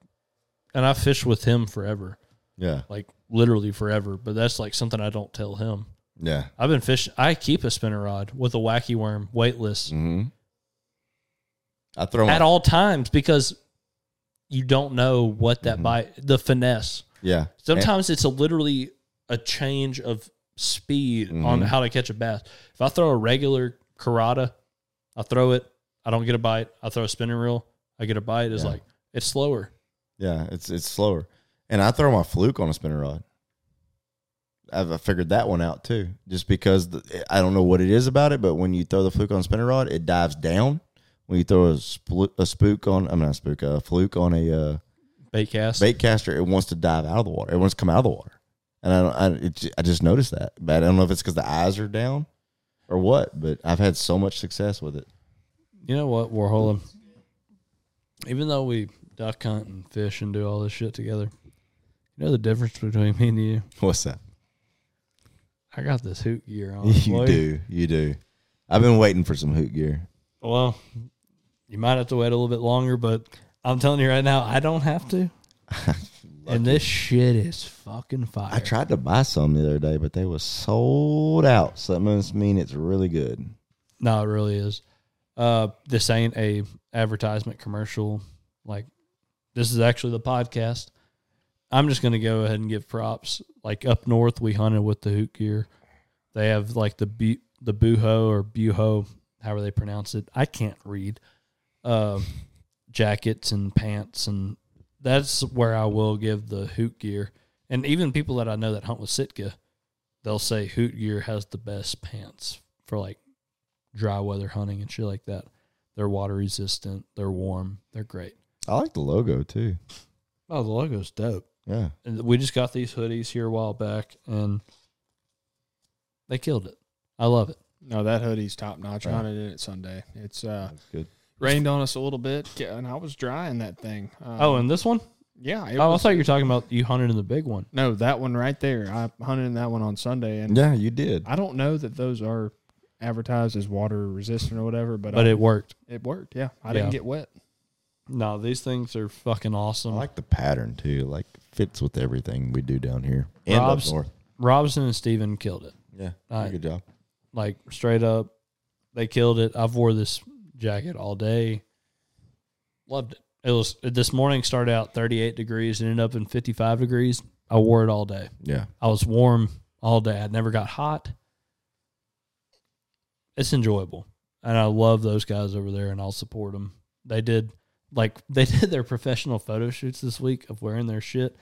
and I fished with him forever, yeah, like literally forever. But that's like something I don't tell him. yeah. I've been fishing. I keep a spinner rod with a wacky worm, weightless, Mm-hmm. I throw my, at all times because you don't know what that Mhm. bite, the finesse. yeah. Sometimes it's a literally a change of speed on Mhm. how to catch a bass. If I throw a regular carada, I throw it, I don't get a bite. I throw a spinning reel, I get a bite. It's Yeah. like it's slower. Yeah, it's it's slower. And I throw my fluke on a spinner rod. I've I figured that one out too, just because the, I don't know what it is about it, but when you throw the fluke on a spinner rod, it dives down. When you throw a, spl- a spook on, I'm not a spook, a fluke on a uh, Bait cast. bait caster, it wants to dive out of the water. It wants to come out of the water, and I don't, I, it, I just noticed that, but I don't know if it's because the eyes are down or what. But I've had so much success with it. You know what, Warhol? Even though we duck hunt and fish and do all this shit together, you know the difference between me and you? What's that? I got this hoot gear on. you boy. do, you do. I've been waiting for some hoot gear. Well, you might have to wait a little bit longer, but I'm telling you right now, I don't have to. and this shit is fucking fire. I tried to buy some the other day, but they were sold out. So that must mean it's really good. No, it really is. Uh, this ain't a advertisement commercial. Like, this is actually the podcast. I'm just gonna go ahead and give props. Like up north, we hunted with the hoot gear. They have like the bu- the buho or buho, however they pronounce it. I can't read. Uh, jackets and pants, and that's where I will give the hoot gear. And even people that I know that hunt with Sitka, they'll say hoot gear has the best pants for like dry weather hunting and shit like that. They're water resistant. They're warm. They're great. I like the logo too. Oh, the logo's dope. Yeah. And we just got these hoodies here a while back, and they killed it. I love it. No, that hoodie's top notch. I Right. hunted in it Sunday. It's uh That's good. rained on us a little bit, and I was drying that thing. Um, Oh, and this one? yeah, it Oh, I was, thought you were talking about you hunted in the big one. no, that one right there. I hunted in that one on Sunday, and Yeah, you did. I don't know that those are advertised as water resistant or whatever, but But I- it worked. it worked. Yeah, I Yeah. didn't get wet. No, these things are fucking awesome. I like the pattern too. Like fits with everything we do down here and Rob's- up north. Robson and Steven killed it. Yeah, All right. good job. Like straight up, they killed it. I've wore this jacket all day. Loved it. It was this morning started out 38 degrees and ended up in 55 degrees. I wore it all day. Yeah, I was warm all day. I never got hot. It's enjoyable, and I love those guys over there, and I'll support them. They did like they did their professional photo shoots this week of wearing their shit,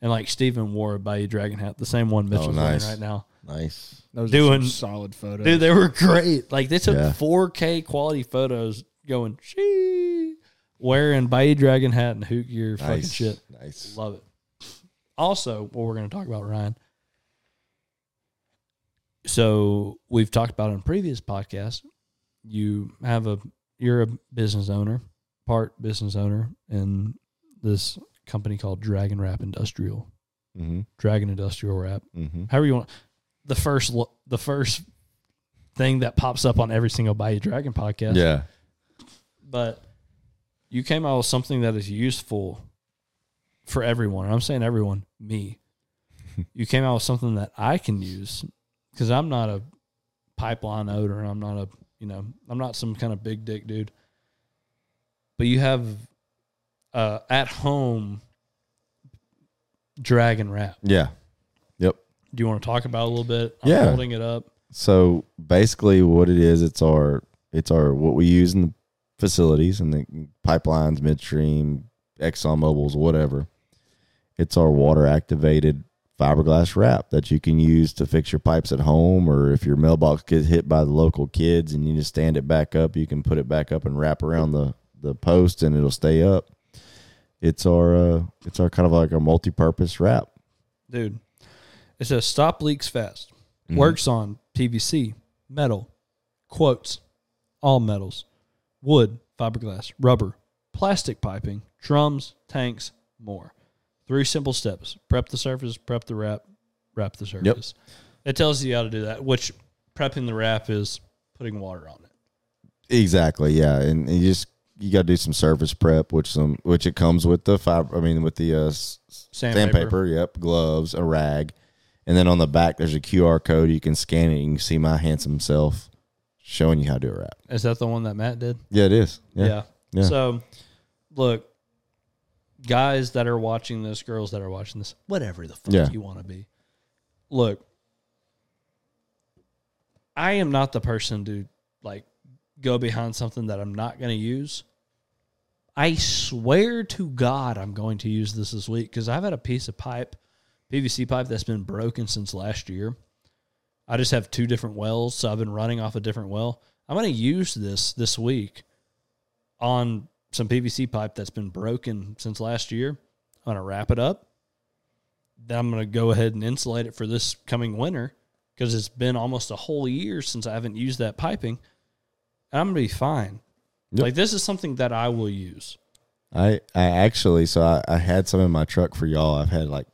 and like Steven wore a Bayou Dragon hat, the same one oh, Mitchell's nice. wearing right now. nice. Those Doing- are solid photos. Dude, they were great. Like they took Yeah. 4K quality photos, going she wearing Bayou Dragon hat and hoot gear, fucking shit. Nice. Love it. Also, what we're going to talk about, Ryan. So we've talked about in previous podcasts. You have a you're a business owner, part business owner in this company called Dragon Wrap Industrial. Mm-hmm. Dragon Industrial Wrap. Mm-hmm. However you want. The first the first thing that pops up on every single Bayou Dragon podcast. Yeah. But you came out with something that is useful for everyone. I'm saying everyone, me. you came out with something that I can use because I'm not a pipeline owner. I'm not a, you know, I'm not some kind of big dick dude. But you have uh, at home dragon wrap. Yeah. Yep. Do you want to talk about a little bit? I'm Yeah. holding it up. So basically, what it is, it's our it's our what we use in the facilities and the pipelines, midstream, Exxon Mobil's, whatever. It's our water activated fiberglass wrap that you can use to fix your pipes at home, or if your mailbox gets hit by the local kids and you just stand it back up, you can put it back up and wrap around the the post and it'll stay up. It's our uh, it's our kind of like our multi-purpose wrap. Dude, it says stop leaks fast. Mhm. Works on PVC, metal, quotes, all metals, wood, fiberglass, rubber, plastic piping, drums, tanks, more. Three simple steps prep the surface, prep the wrap, wrap the surface. Yep. It tells you how to do that, which prepping the wrap is putting water on it. Exactly, yeah, and, and you just you got to do some surface prep, which some which it comes with the fiber. I mean, with the uh, Sandpaper. sandpaper. Yep, gloves, a rag, and then on the back there's a QR code. You can scan it. And you can see my handsome self showing you how to do a wrap. Is that the one that Matt did? Yeah, it is. Yeah. Yeah, yeah. So, look, guys that are watching this, girls that are watching this, whatever the fuck Yeah. you want to be, look, I am not the person to like go behind something that I'm not going to use. I swear to God, I'm going to use this this week because I've had a piece of pipe, PVC pipe that's been broken since last year. I just have two different wells, so I've been running off a different well. I'm going to use this this week on some PVC pipe that's been broken since last year. I'm going to wrap it up. Then I'm going to go ahead and insulate it for this coming winter because it's been almost a whole year since I haven't used that piping. And I'm going to be fine. Yep. Like, this is something that I will use. I I actually so I, I had some in my truck for y'all. I've had like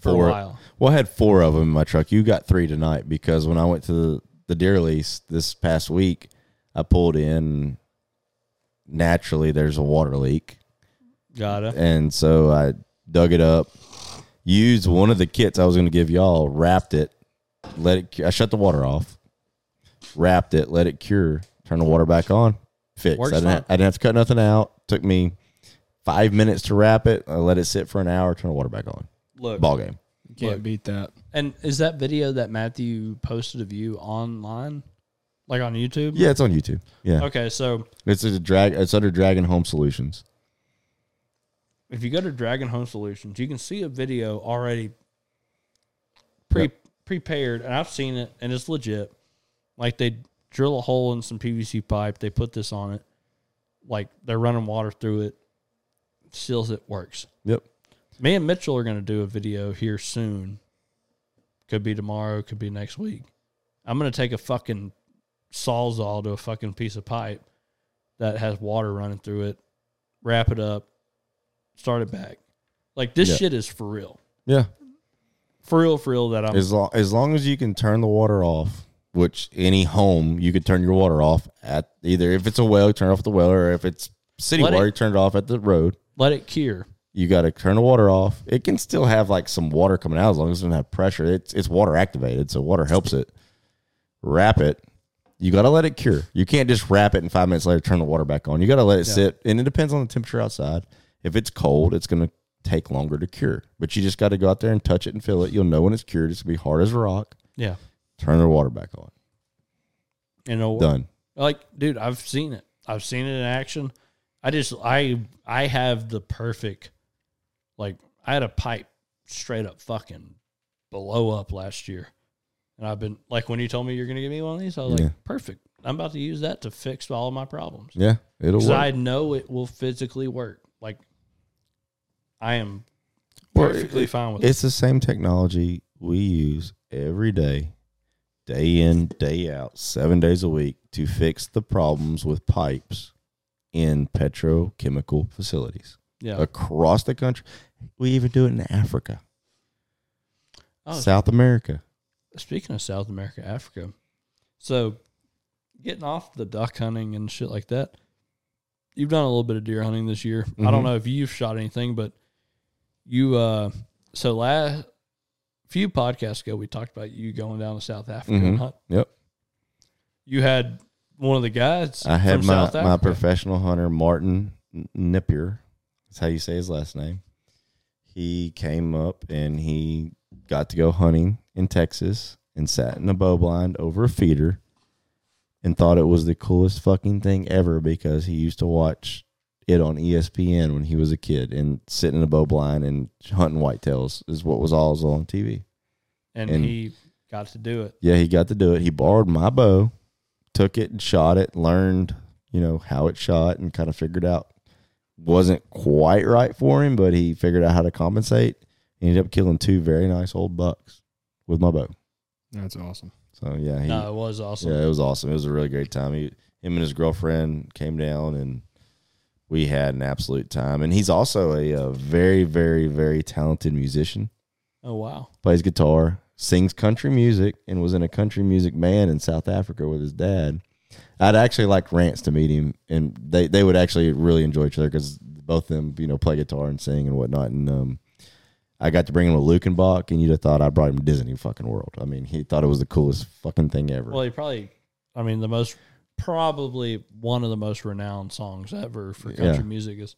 For a four. while. Well, I had four of them in my truck. You got three tonight because when I went to the, the deer lease this past week, I pulled in. Naturally, there's a water leak. Got it. and so I dug it up, used one of the kits I was going to give y'all, wrapped it, let it. I shut the water off, wrapped it, let it cure, turn the water back on, fixed. Works I didn't. fine. I didn't have to cut nothing out. Took me five minutes to wrap it. I let it sit for an hour, turn the water back on. Look. Ball game. Can't Look. beat that. And is that video that Matthew posted of you online? Like on YouTube? Yeah, it's on YouTube. Yeah, Okay, so it's a drag. It's under Dragon Home Solutions. if you go to Dragon Home Solutions, you can see a video already pre prepared, and I've seen it, and it's legit. Like they drill a hole in some PVC pipe. They put this on it, like they're running water through it, seals it, works. Yep. Me and Mitchell are going to do a video here soon. Could be tomorrow, could be next week. I'm going to take a fucking sawzall to a fucking piece of pipe that has water running through it, wrap it up, start it back. Like this Yeah. shit is for real. Yeah. For real, for real that I'm As long as long as you can turn the water off, which any home you could turn your water off at either if it's a well, you turn off the well, or if it's city Let water, it- you turn it off at the road. let it cure. You got to turn the water off. It can still have like some water coming out as long as it doesn't have pressure. It's it's water activated, so water helps it. Wrap it. You got to let it cure. You can't just wrap it and five minutes later turn the water back on. You got to let it sit, and it depends on the temperature outside. If it's cold, it's going to take longer to cure. But you just got to go out there and touch it and feel it. You'll know when it's cured. It's going to be hard as a rock. Yeah. Turn the water back on. You know, Done. like, dude, I've seen it. I've seen it in action. I just, I, I have the perfect, like, I had a pipe straight up fucking blow up last year. And I've been, like, when you told me you're going to give me one of these, I was Yeah. like, perfect. I'm about to use that to fix all of my problems. Yeah, it'll Because. I know it will physically work. Like, I am Well, perfectly it- fine with it. It's the same technology we use every day, day in, day out, seven days a week to fix the problems with pipes in petrochemical facilities Yeah. across the country. We even do it in Africa, Oh, South America. Speaking of South America, Africa, so getting off the duck hunting and shit like that, you've done a little bit of deer hunting this year. I don't Mhm. know if you've shot anything, but you uh so last few podcasts ago we talked about you going down to South Africa and Mhm. hunt. Yep. You had one of the guys. I had my, South my professional hunter, Martin Nippier. That's how you say his last name. He came up and he got to go hunting in Texas and sat in a bow blind over a feeder and thought it was the coolest fucking thing ever because he used to watch it on ESPN when he was a kid and sitting in a bow blind and hunting whitetails is what was always on TV. and, and- he got to do it. Yeah, he got to do it. He borrowed my bow, took it and shot it, learned, you know, how it shot and kind of figured out wasn't quite right for him, but he figured out how to compensate. He ended up killing two very nice old bucks with my bow. That's awesome. So yeah, he, no, it was awesome. yeah, it was awesome. It was a really great time. He, him and his girlfriend came down and we had an absolute time. And he's also a, uh very, very, very talented musician. Oh wow. plays guitar, sings country music, and was in a country music band in South Africa with his dad. I'd actually like Rance to meet him, and they, they would actually really enjoy each other because both of them, you know, play guitar and sing and whatnot. And um, I got to bring him to Luckenbach, and you'd have thought I brought him to Disney fucking World. I mean, he thought it was the coolest fucking thing ever. Well, he probably, I mean, the most, probably one of the most renowned songs ever for country Yeah. music is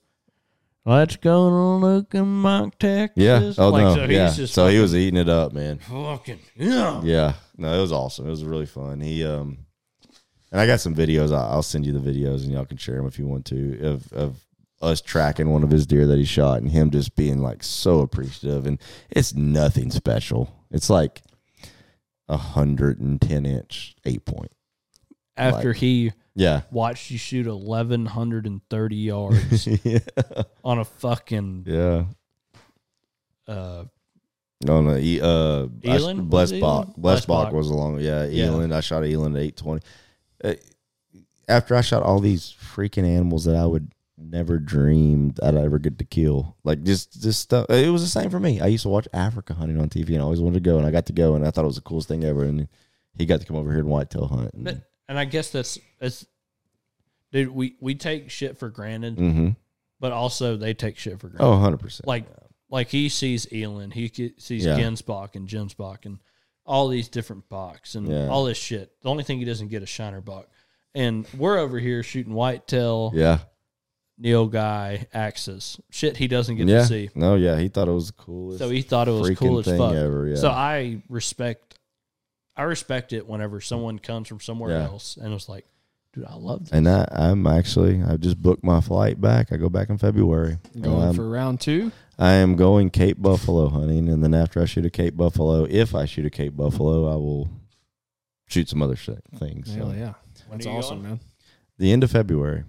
"Let's Go to Luckenbach, Texas." yeah. Oh Like, no. so he's yeah. just so he was eating it up, man. fucking yeah. Yeah, no, it was awesome. It was really fun. He um, and I got some videos. I'll, I'll send you the videos, and y'all can share them if you want to of of us tracking one of his deer that he shot, and him just being like so appreciative. And it's nothing special. It's like a hundred and ten inch eight point. After Like- he Yeah, watched you shoot eleven hundred and thirty yards yeah, on a fucking yeah. uh, No, no. E, uh, I sh- Eland? Was it Blesbok. Eland? Blesbok Blesbok. was along. Yeah, Yeah. Eland. I shot Eland at eight twenty. Uh, after I shot all these freaking animals that I would never dreamed I'd ever get to kill, like just just stuff. It was the same for me. I used to watch Africa hunting on TV, and I always wanted to go, and I got to go, and I thought it was the coolest thing ever. And he got to come over here and whitetail hunt. but- and I guess that's it's, dude. We we take shit for granted, Mm-hmm. but also they take shit for granted. Oh, 100 percent. like like he sees Eland, he sees Yeah. Gemsbok and Gemsbok and all these different bucks and Yeah. all this shit. The only thing he doesn't get is Shiner buck. And we're over here shooting whitetail, Yeah, nilgai, axis. Shit he doesn't get yeah. to see. No, yeah. He thought it was the coolest. So he thought it was freaking cool as fuck. ever. Yeah. So I respect I respect it whenever someone comes from somewhere Yeah. else and was like, dude, I love this. And I, I'm actually, I just booked my flight back. I go back in February. Going Um, for round two. I am going Cape Buffalo hunting, and then after I shoot a Cape Buffalo, if I shoot a Cape Buffalo, I will shoot some other shit, things. Hell So. yeah, that's awesome, going? man. The end of February.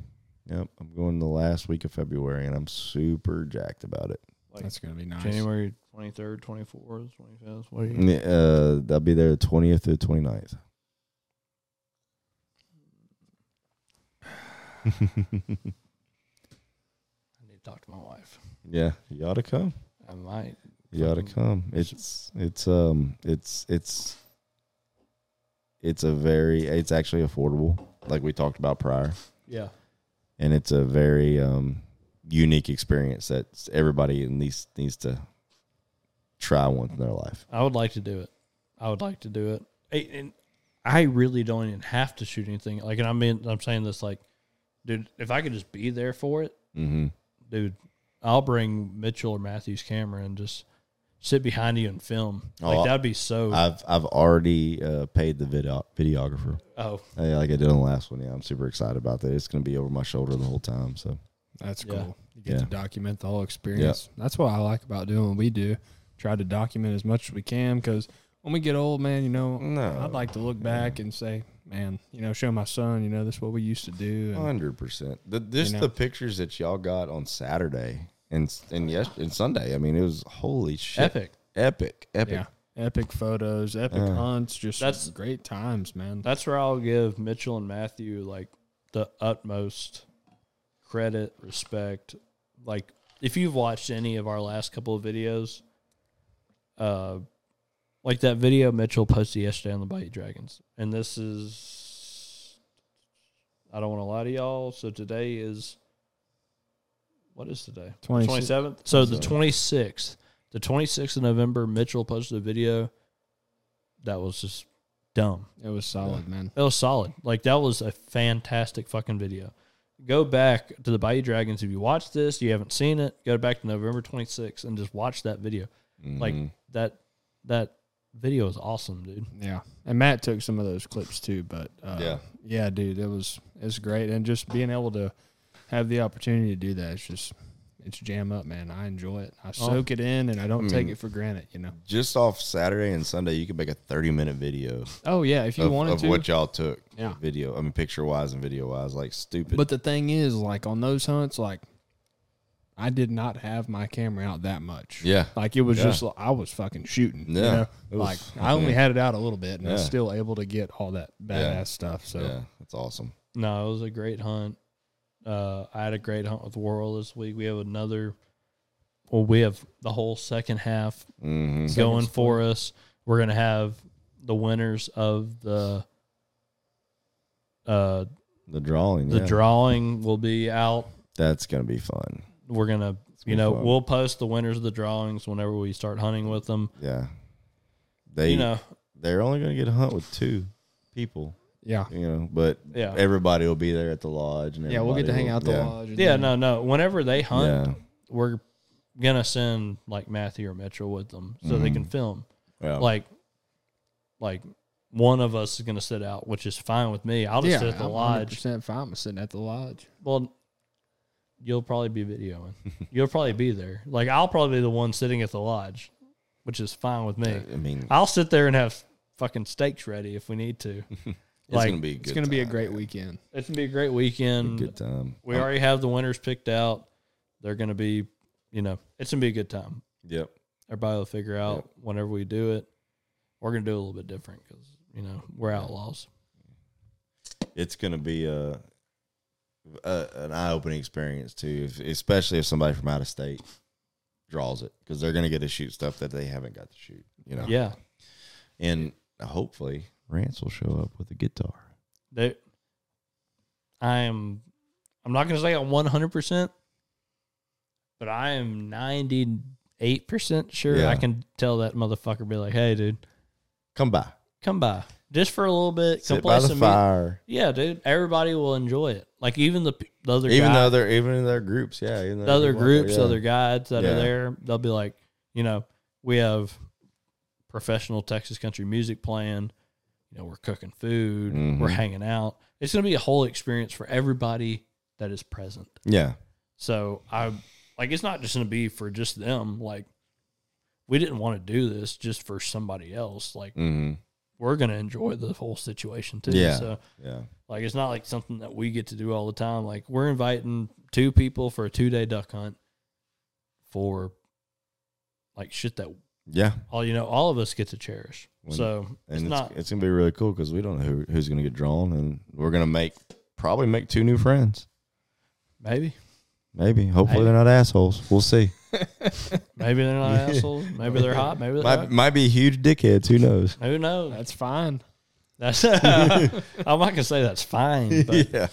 Yep, I'm going the last week of February, and I'm super jacked about it. Like That's gonna be nice. January twenty third, twenty fourth, twenty fifth. What are you? Uh, I'll be there the 20th through the 29th. I need to talk to my wife. yeah, you ought to come. I might. You ought to come. It's it's um it's it's it's a very it's actually affordable, like we talked about prior, Yeah. And it's a very um unique experience that everybody needs needs to try once in their life. I would like to do it. I would like to do it. Hey, And I really don't even have to shoot anything. Like, and I mean, I'm saying this like, dude, if I could just be there for it, Mm-hmm. dude, I'll bring Mitchell or Matthew's camera and just sit behind you and film. Like Oh, that'd be so. I've I've already uh, paid the video videographer. oh, Hey, like I did on the last one. Yeah, I'm super excited about that. It's going to be over my shoulder the whole time. So That's Yeah. cool. You get Yeah. to document the whole experience. That's what I like about doing what we do. Try to document as much as we can because when we get old, man, you know, No. I'd like to look back and say, man, you know, show my son, you know, this is what we used to do. And hundred percent. The just know. the pictures that y'all got on Saturday and and yes and Sunday. I mean, it was holy shit, epic. epic, epic. yeah, epic photos, epic Yeah. hunts, just That's- great times, man. That's where I'll give Mitchell and Matthew like the utmost credit, respect. Like if you've watched any of our last couple of videos, uh like that video Mitchell posted yesterday on the Bayou Dragons. And this is I don't want to lie to y'all, so today is what is today? 26 Twenty seventh. So the twenty sixth, the twenty sixth of November, Mitchell posted a video that was just dumb. It was solid, man. It was solid. Like that was a fantastic fucking video. Go back to the Bayou Dragons. If you watch this, you haven't seen it, go back to November 26th and just watch that video. Like Mhm. that that video is awesome, dude. Yeah, and Matt took some of those clips too. But uh, Yeah. yeah, dude, it was it's great, and just being able to have the opportunity to do that, it's just it's jam up, man. I enjoy it. I soak it in, and I don't I take mean- it for granted. You know. just off Saturday and Sunday, you could make a 30 minute video Oh yeah, if you of, wanted of to. what y'all took. Yeah. video. I mean, picture wise and video wise, like stupid. But the thing is, like on those hunts, like I did not have my camera out that much. yeah, Like it was Yeah. just I was fucking shooting. You Yeah. know? It was- like I only had it out a little bit, and I was still able to get all that badass Yeah. stuff. So yeah, that's awesome. No, it was a great hunt. Uh, I had a great hunt with World this week. We have another. Well, we have the whole second half Mm-hmm. going for us. We're gonna have the winners of the uh The drawing, the yeah. drawing will be out. That's gonna be fun. We're gonna gonna you know fun. we'll post the winners of the drawings whenever we start hunting with them. Yeah, they you know, they're only gonna get a hunt with two people. Yeah, You know, but Yeah. everybody will be there at the lodge, and yeah, we'll get to everybody hang will- out the yeah. lodge. and yeah, then- no, no. Whenever they hunt, Yeah, we're gonna send like Matthew or Mitchell with them so they can Mhm. film. yeah. Like, like one of us is gonna sit out, which is fine with me. I'll just yeah, sit at the I'm lodge. 100% fine with sitting at the lodge. Well, you'll probably be videoing. you'll probably be there. Like I'll probably be the one sitting at the lodge, which is fine with me. I mean, I'll sit there and have fucking steaks ready if we need to. it's like, gonna be. A good It's going to be a great man. weekend. It's gonna be a great A weekend. good time. We Um, already have the winners picked out. They're gonna be, you know, it's gonna be a good time. Yep. Everybody will figure out whenever we do it. We're gonna do it a little bit different because you know we're outlaws. it's going to be a, a an eye opening experience too, if, especially if somebody from out of state draws it because they're going to get to shoot stuff that they haven't got to shoot. You know, Yeah, and hopefully Rance will show up with a guitar. they. I am. I'm not gonna say I'm 100, percent but I am 98 percent sure Yeah. I can tell that motherfucker be like, "Hey, dude, Come by, come by just for a little bit. Come sit play by the some music." fire. Yeah, dude. Everybody will enjoy it. Like even the p- the other Even guy- the other, even in their groups, yeah. Even the other people out there, groups, other guides that Yeah. are there, they'll be like, you know, we have professional Texas country music playing. You know, we're cooking food, we're Mhm. hanging out. It's going to be a whole experience for everybody that is present. yeah, So I like it's not just going to be for just them. Like we didn't want to do this just for somebody else. Like hmm we're gonna enjoy the whole situation too. Yeah. So Yeah. like it's not like something that we get to do all the time. Like we're inviting two people for a two day duck hunt for like shit that Yeah. all you know all of us get to cherish. When- so And it's it's, not it's gonna be really cool because we don't know who, who's gonna get drawn, and we're gonna make probably make two new friends. maybe Maybe. Hopefully Maybe. they're not assholes. We'll see. maybe they're not assholes. Maybe they're hot. Maybe they're might, not. might be huge dickheads. Who knows? Who knows? That's fine. That's I'm not gonna say that's fine, but yeah.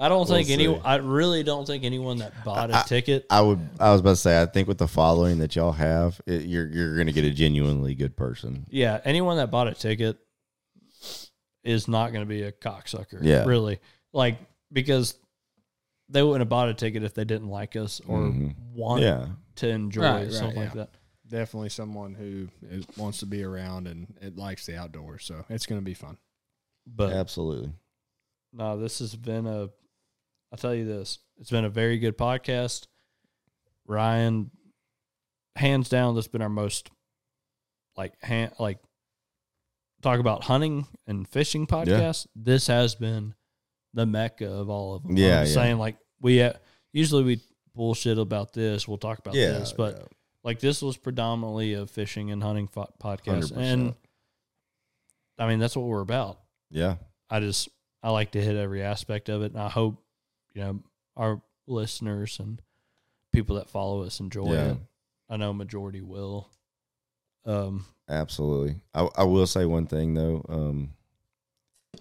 I don't We'll think any. I really don't think anyone that bought a I- ticket. I would. I was about to say. I think with the following that y'all have, it, you're you're gonna get a genuinely good person. Yeah, anyone that bought a ticket is not going to be a cocksucker. Yeah. really, like because they wouldn't have bought a ticket if they didn't like us or Mhm. want Yeah. to enjoy Right, right, something like that. Definitely someone who is, wants to be around and it likes the outdoors. So it's going to be fun. But Absolutely. no, this has been a. I'll tell you this: it's been a very good podcast. Ryan, hands down, that's been our most like hand like talk about hunting and fishing podcast. This has been the mecca of all of them. Yeah, I'm yeah. saying like we uh, usually we bullshit about this. We'll talk about Yeah. this, but yeah. like this was predominantly a fishing and hunting fo- podcast, 100%. and I mean that's what we're about. yeah. I just I like to hit every aspect of it, and I hope you know our listeners and people that follow us enjoy Yeah. it. I know majority will. Um, Absolutely. I, I will say one thing though, um,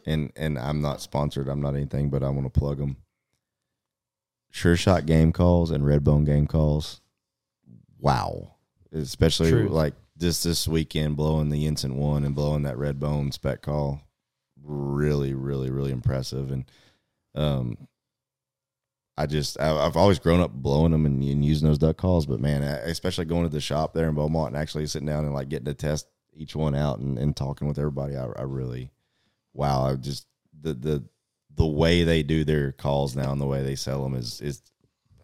and and I'm not sponsored. I'm not anything, but I want to plug them. Sure shot game calls and Redbone game calls. Wow, especially like just this weekend, blowing the instant one and blowing that Redbone spec call. Really, really, really impressive. And um, I just I've always grown up blowing them and, and using those duck calls, but man, especially going to the shop there in Beaumont and actually sitting down and like getting to test each one out and, and talking with everybody, I, I really, wow, I just the the the way they do their calls now and the way they sell them is is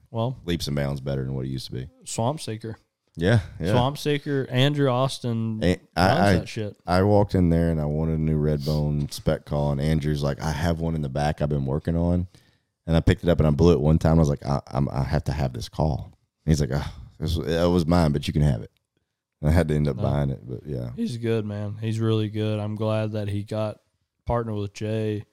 well, leaps and bounds better than what it used to be. Swamp Seeker, Yeah, yeah. Swamp Seeker, Andrew Austin And I that shit. I walked in there and I wanted a new Redbone spec call, and Andrew's like, I have one in the back I've been working on, and I picked it up and I blew it one time. I was like, I, I'm, I have to have this call. And he's like, oh, this was, it was mine, but you can have it. And I had to end up No. buying it, but yeah, He's good, man. He's really good. I'm glad that he got partnered with Jay.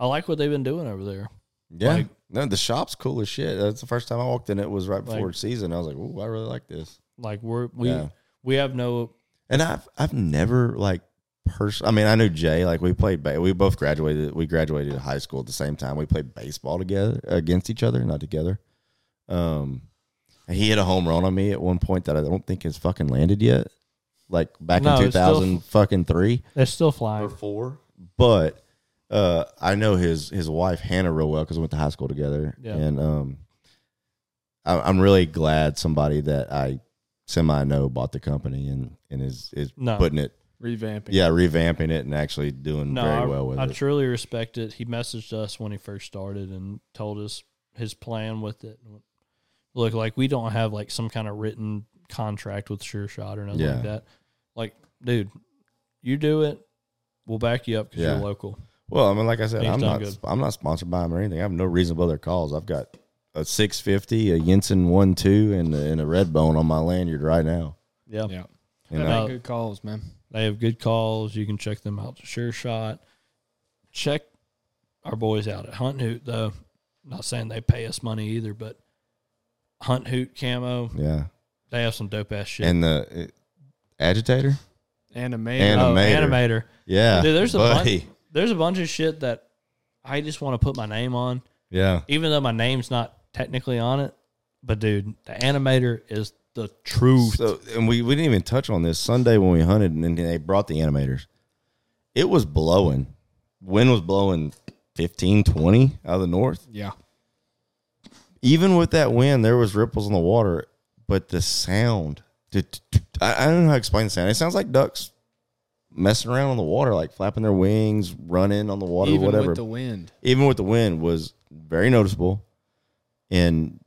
I like what they've been doing over there. yeah. Like- no, the shop's cool as shit. That's the first time I walked in. It was right before Like- season. I was like, ooh, I really like this. Like we're we Yeah. we have no And I've I've never like person. I mean, I knew Jay. Like we played. Ba- we both graduated. We graduated high school at the same time. We played baseball together against each other, not together. Um, he hit a home run on me at one point that I don't think has fucking landed yet. Like back No, in two it's still- thousand fucking three they're still or flying. four. But uh, I know his his wife Hannah real well because we went to high school together. Yeah. And um, I, I'm really glad somebody that I semi know bought the company and and is is No. putting it Revamping. yeah, revamping it and actually doing No, very I, well with I it. I truly respect it. He messaged us when he first started and told us his plan with it. Look, like we don't have like some kind of written contract with Sure Shot or nothing Yeah. like that. Like, dude, you do it, we'll back you up because Yeah. you're local. well, I mean, like I said, He's I'm not good. I'm not sponsored by them or anything. I have no reason to blow their calls. I've got a 650, a Yentzen one two, and a, and a red bone on my lanyard right now. Yeah. Yeah. You They know? good calls, man. They have good calls. You can check them out. Sure Shot. Check our boys out at Hunt Hoot, though. Not saying they pay us money either, but Hunt Hoot camo, Yeah, they have some dope ass shit. and the uh, agitator. Animator. And- oh, Animator. animator. Yeah, Dude, there's a buddy. bunch, there's a bunch of shit that I just want to put my name on, Yeah, even though my name's not technically on it. But dude, the animator is the truth. So, and we, we didn't even touch on this Sunday when we hunted, and then they brought the animators. It was blowing. Wind was blowing 15, 20 out of the north. Yeah. Even with that wind, there was ripples in the water, but the sound. I I don't know how to explain the sound. It sounds like ducks messing around on the water, like flapping their wings, running on the water, Even whatever. with the wind. Even with the wind, was very noticeable. And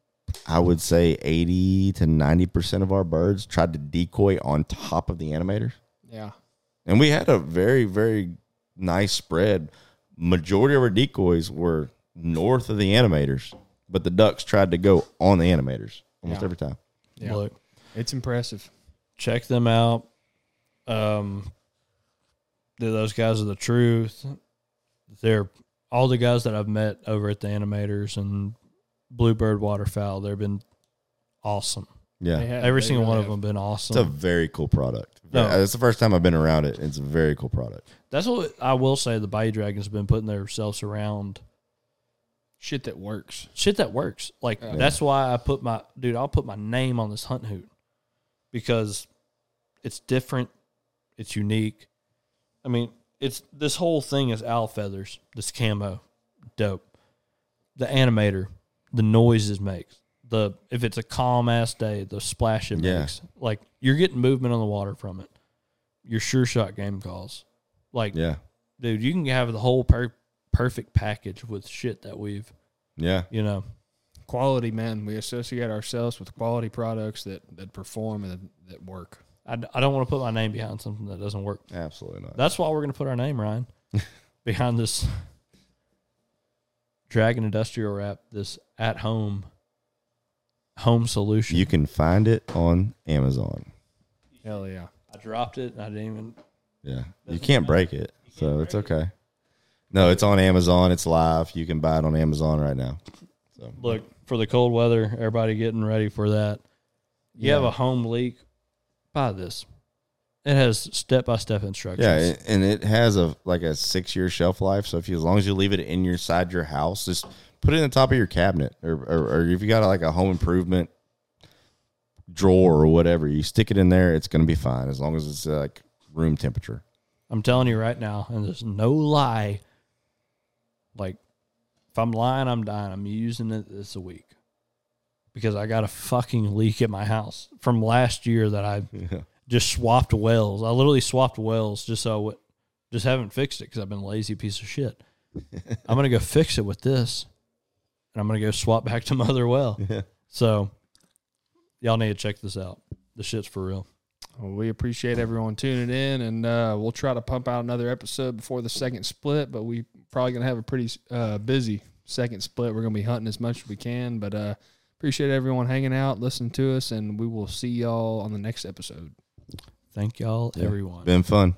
I would say eighty to ninety percent of our birds tried to decoy on top of the animators. Yeah. And we had a very, very nice spread. Majority of our decoys were north of the animators, but the ducks tried to go on the animators almost Yeah. every time. Yeah. Look, It's impressive. check them out. Um, those guys are the truth. They're all the guys that I've met over at the animators and Bluebird Waterfowl. They've been awesome. Yeah. Have- Every they single one really of them been awesome. It's a very cool product. No. It's the first time I've been around it. It's a very cool product. That's what I will say. The Bayou Dragons have been putting themselves around Shit that works. shit that works. Like Yeah. that's why I put my dude. I'll put my name on this hunt hoot because it's different. It's unique. I mean, it's this whole thing is owl feathers. This camo, dope. The animator, the noises makes. The if it's a calm ass day, the splash it Yeah. makes. Like you're getting movement on the water from it. Your sure shot game calls. Like Yeah. dude, you can have the whole per- perfect package with shit that we've Yeah. you know. Quality, man. We associate ourselves with quality products that, that perform and that work. I, d- I don't want to put my name behind something that doesn't work. Absolutely not. That's why we're going to put our name, Ryan, behind this Dragon Industrial Wrap, this at home home solution. You can find it on Amazon. Hell yeah. I dropped it. And I didn't even. Yeah. You can't break it. So it's okay. No, it's on Amazon. It's live. You can buy it on Amazon right now. So Look, for the cold weather, everybody getting ready for that. You have a home leak, buy this. It has step by step instructions. Yeah, and- and it has a like a six year shelf life. So if you as long as you leave it in your side your house, just put it in the top of your cabinet, or or, or if you got like a home improvement drawer or whatever, you stick it in there. It's going to be fine as long as it's uh, like room temperature. I'm telling you right now, and there's no lie. Like, if I'm lying, I'm dying. I'm using it this a week because I got a fucking leak at my house from last year that I just swapped wells. I literally swapped wells just so I would, just haven't fixed it because I've been a lazy piece of shit. I'm gonna go fix it with this, and I'm gonna go swap back to my other well. So, y'all need to check this out. The shit's for real. Well, we appreciate everyone tuning in, and uh, we'll try to pump out another episode before the second split. But we probably gonna have a pretty uh, busy second split. We're gonna be hunting as much as we can, but uh, appreciate everyone hanging out, listening to us, and we will see y'all on the next episode. Thank y'all, Yeah. everyone. Been fun.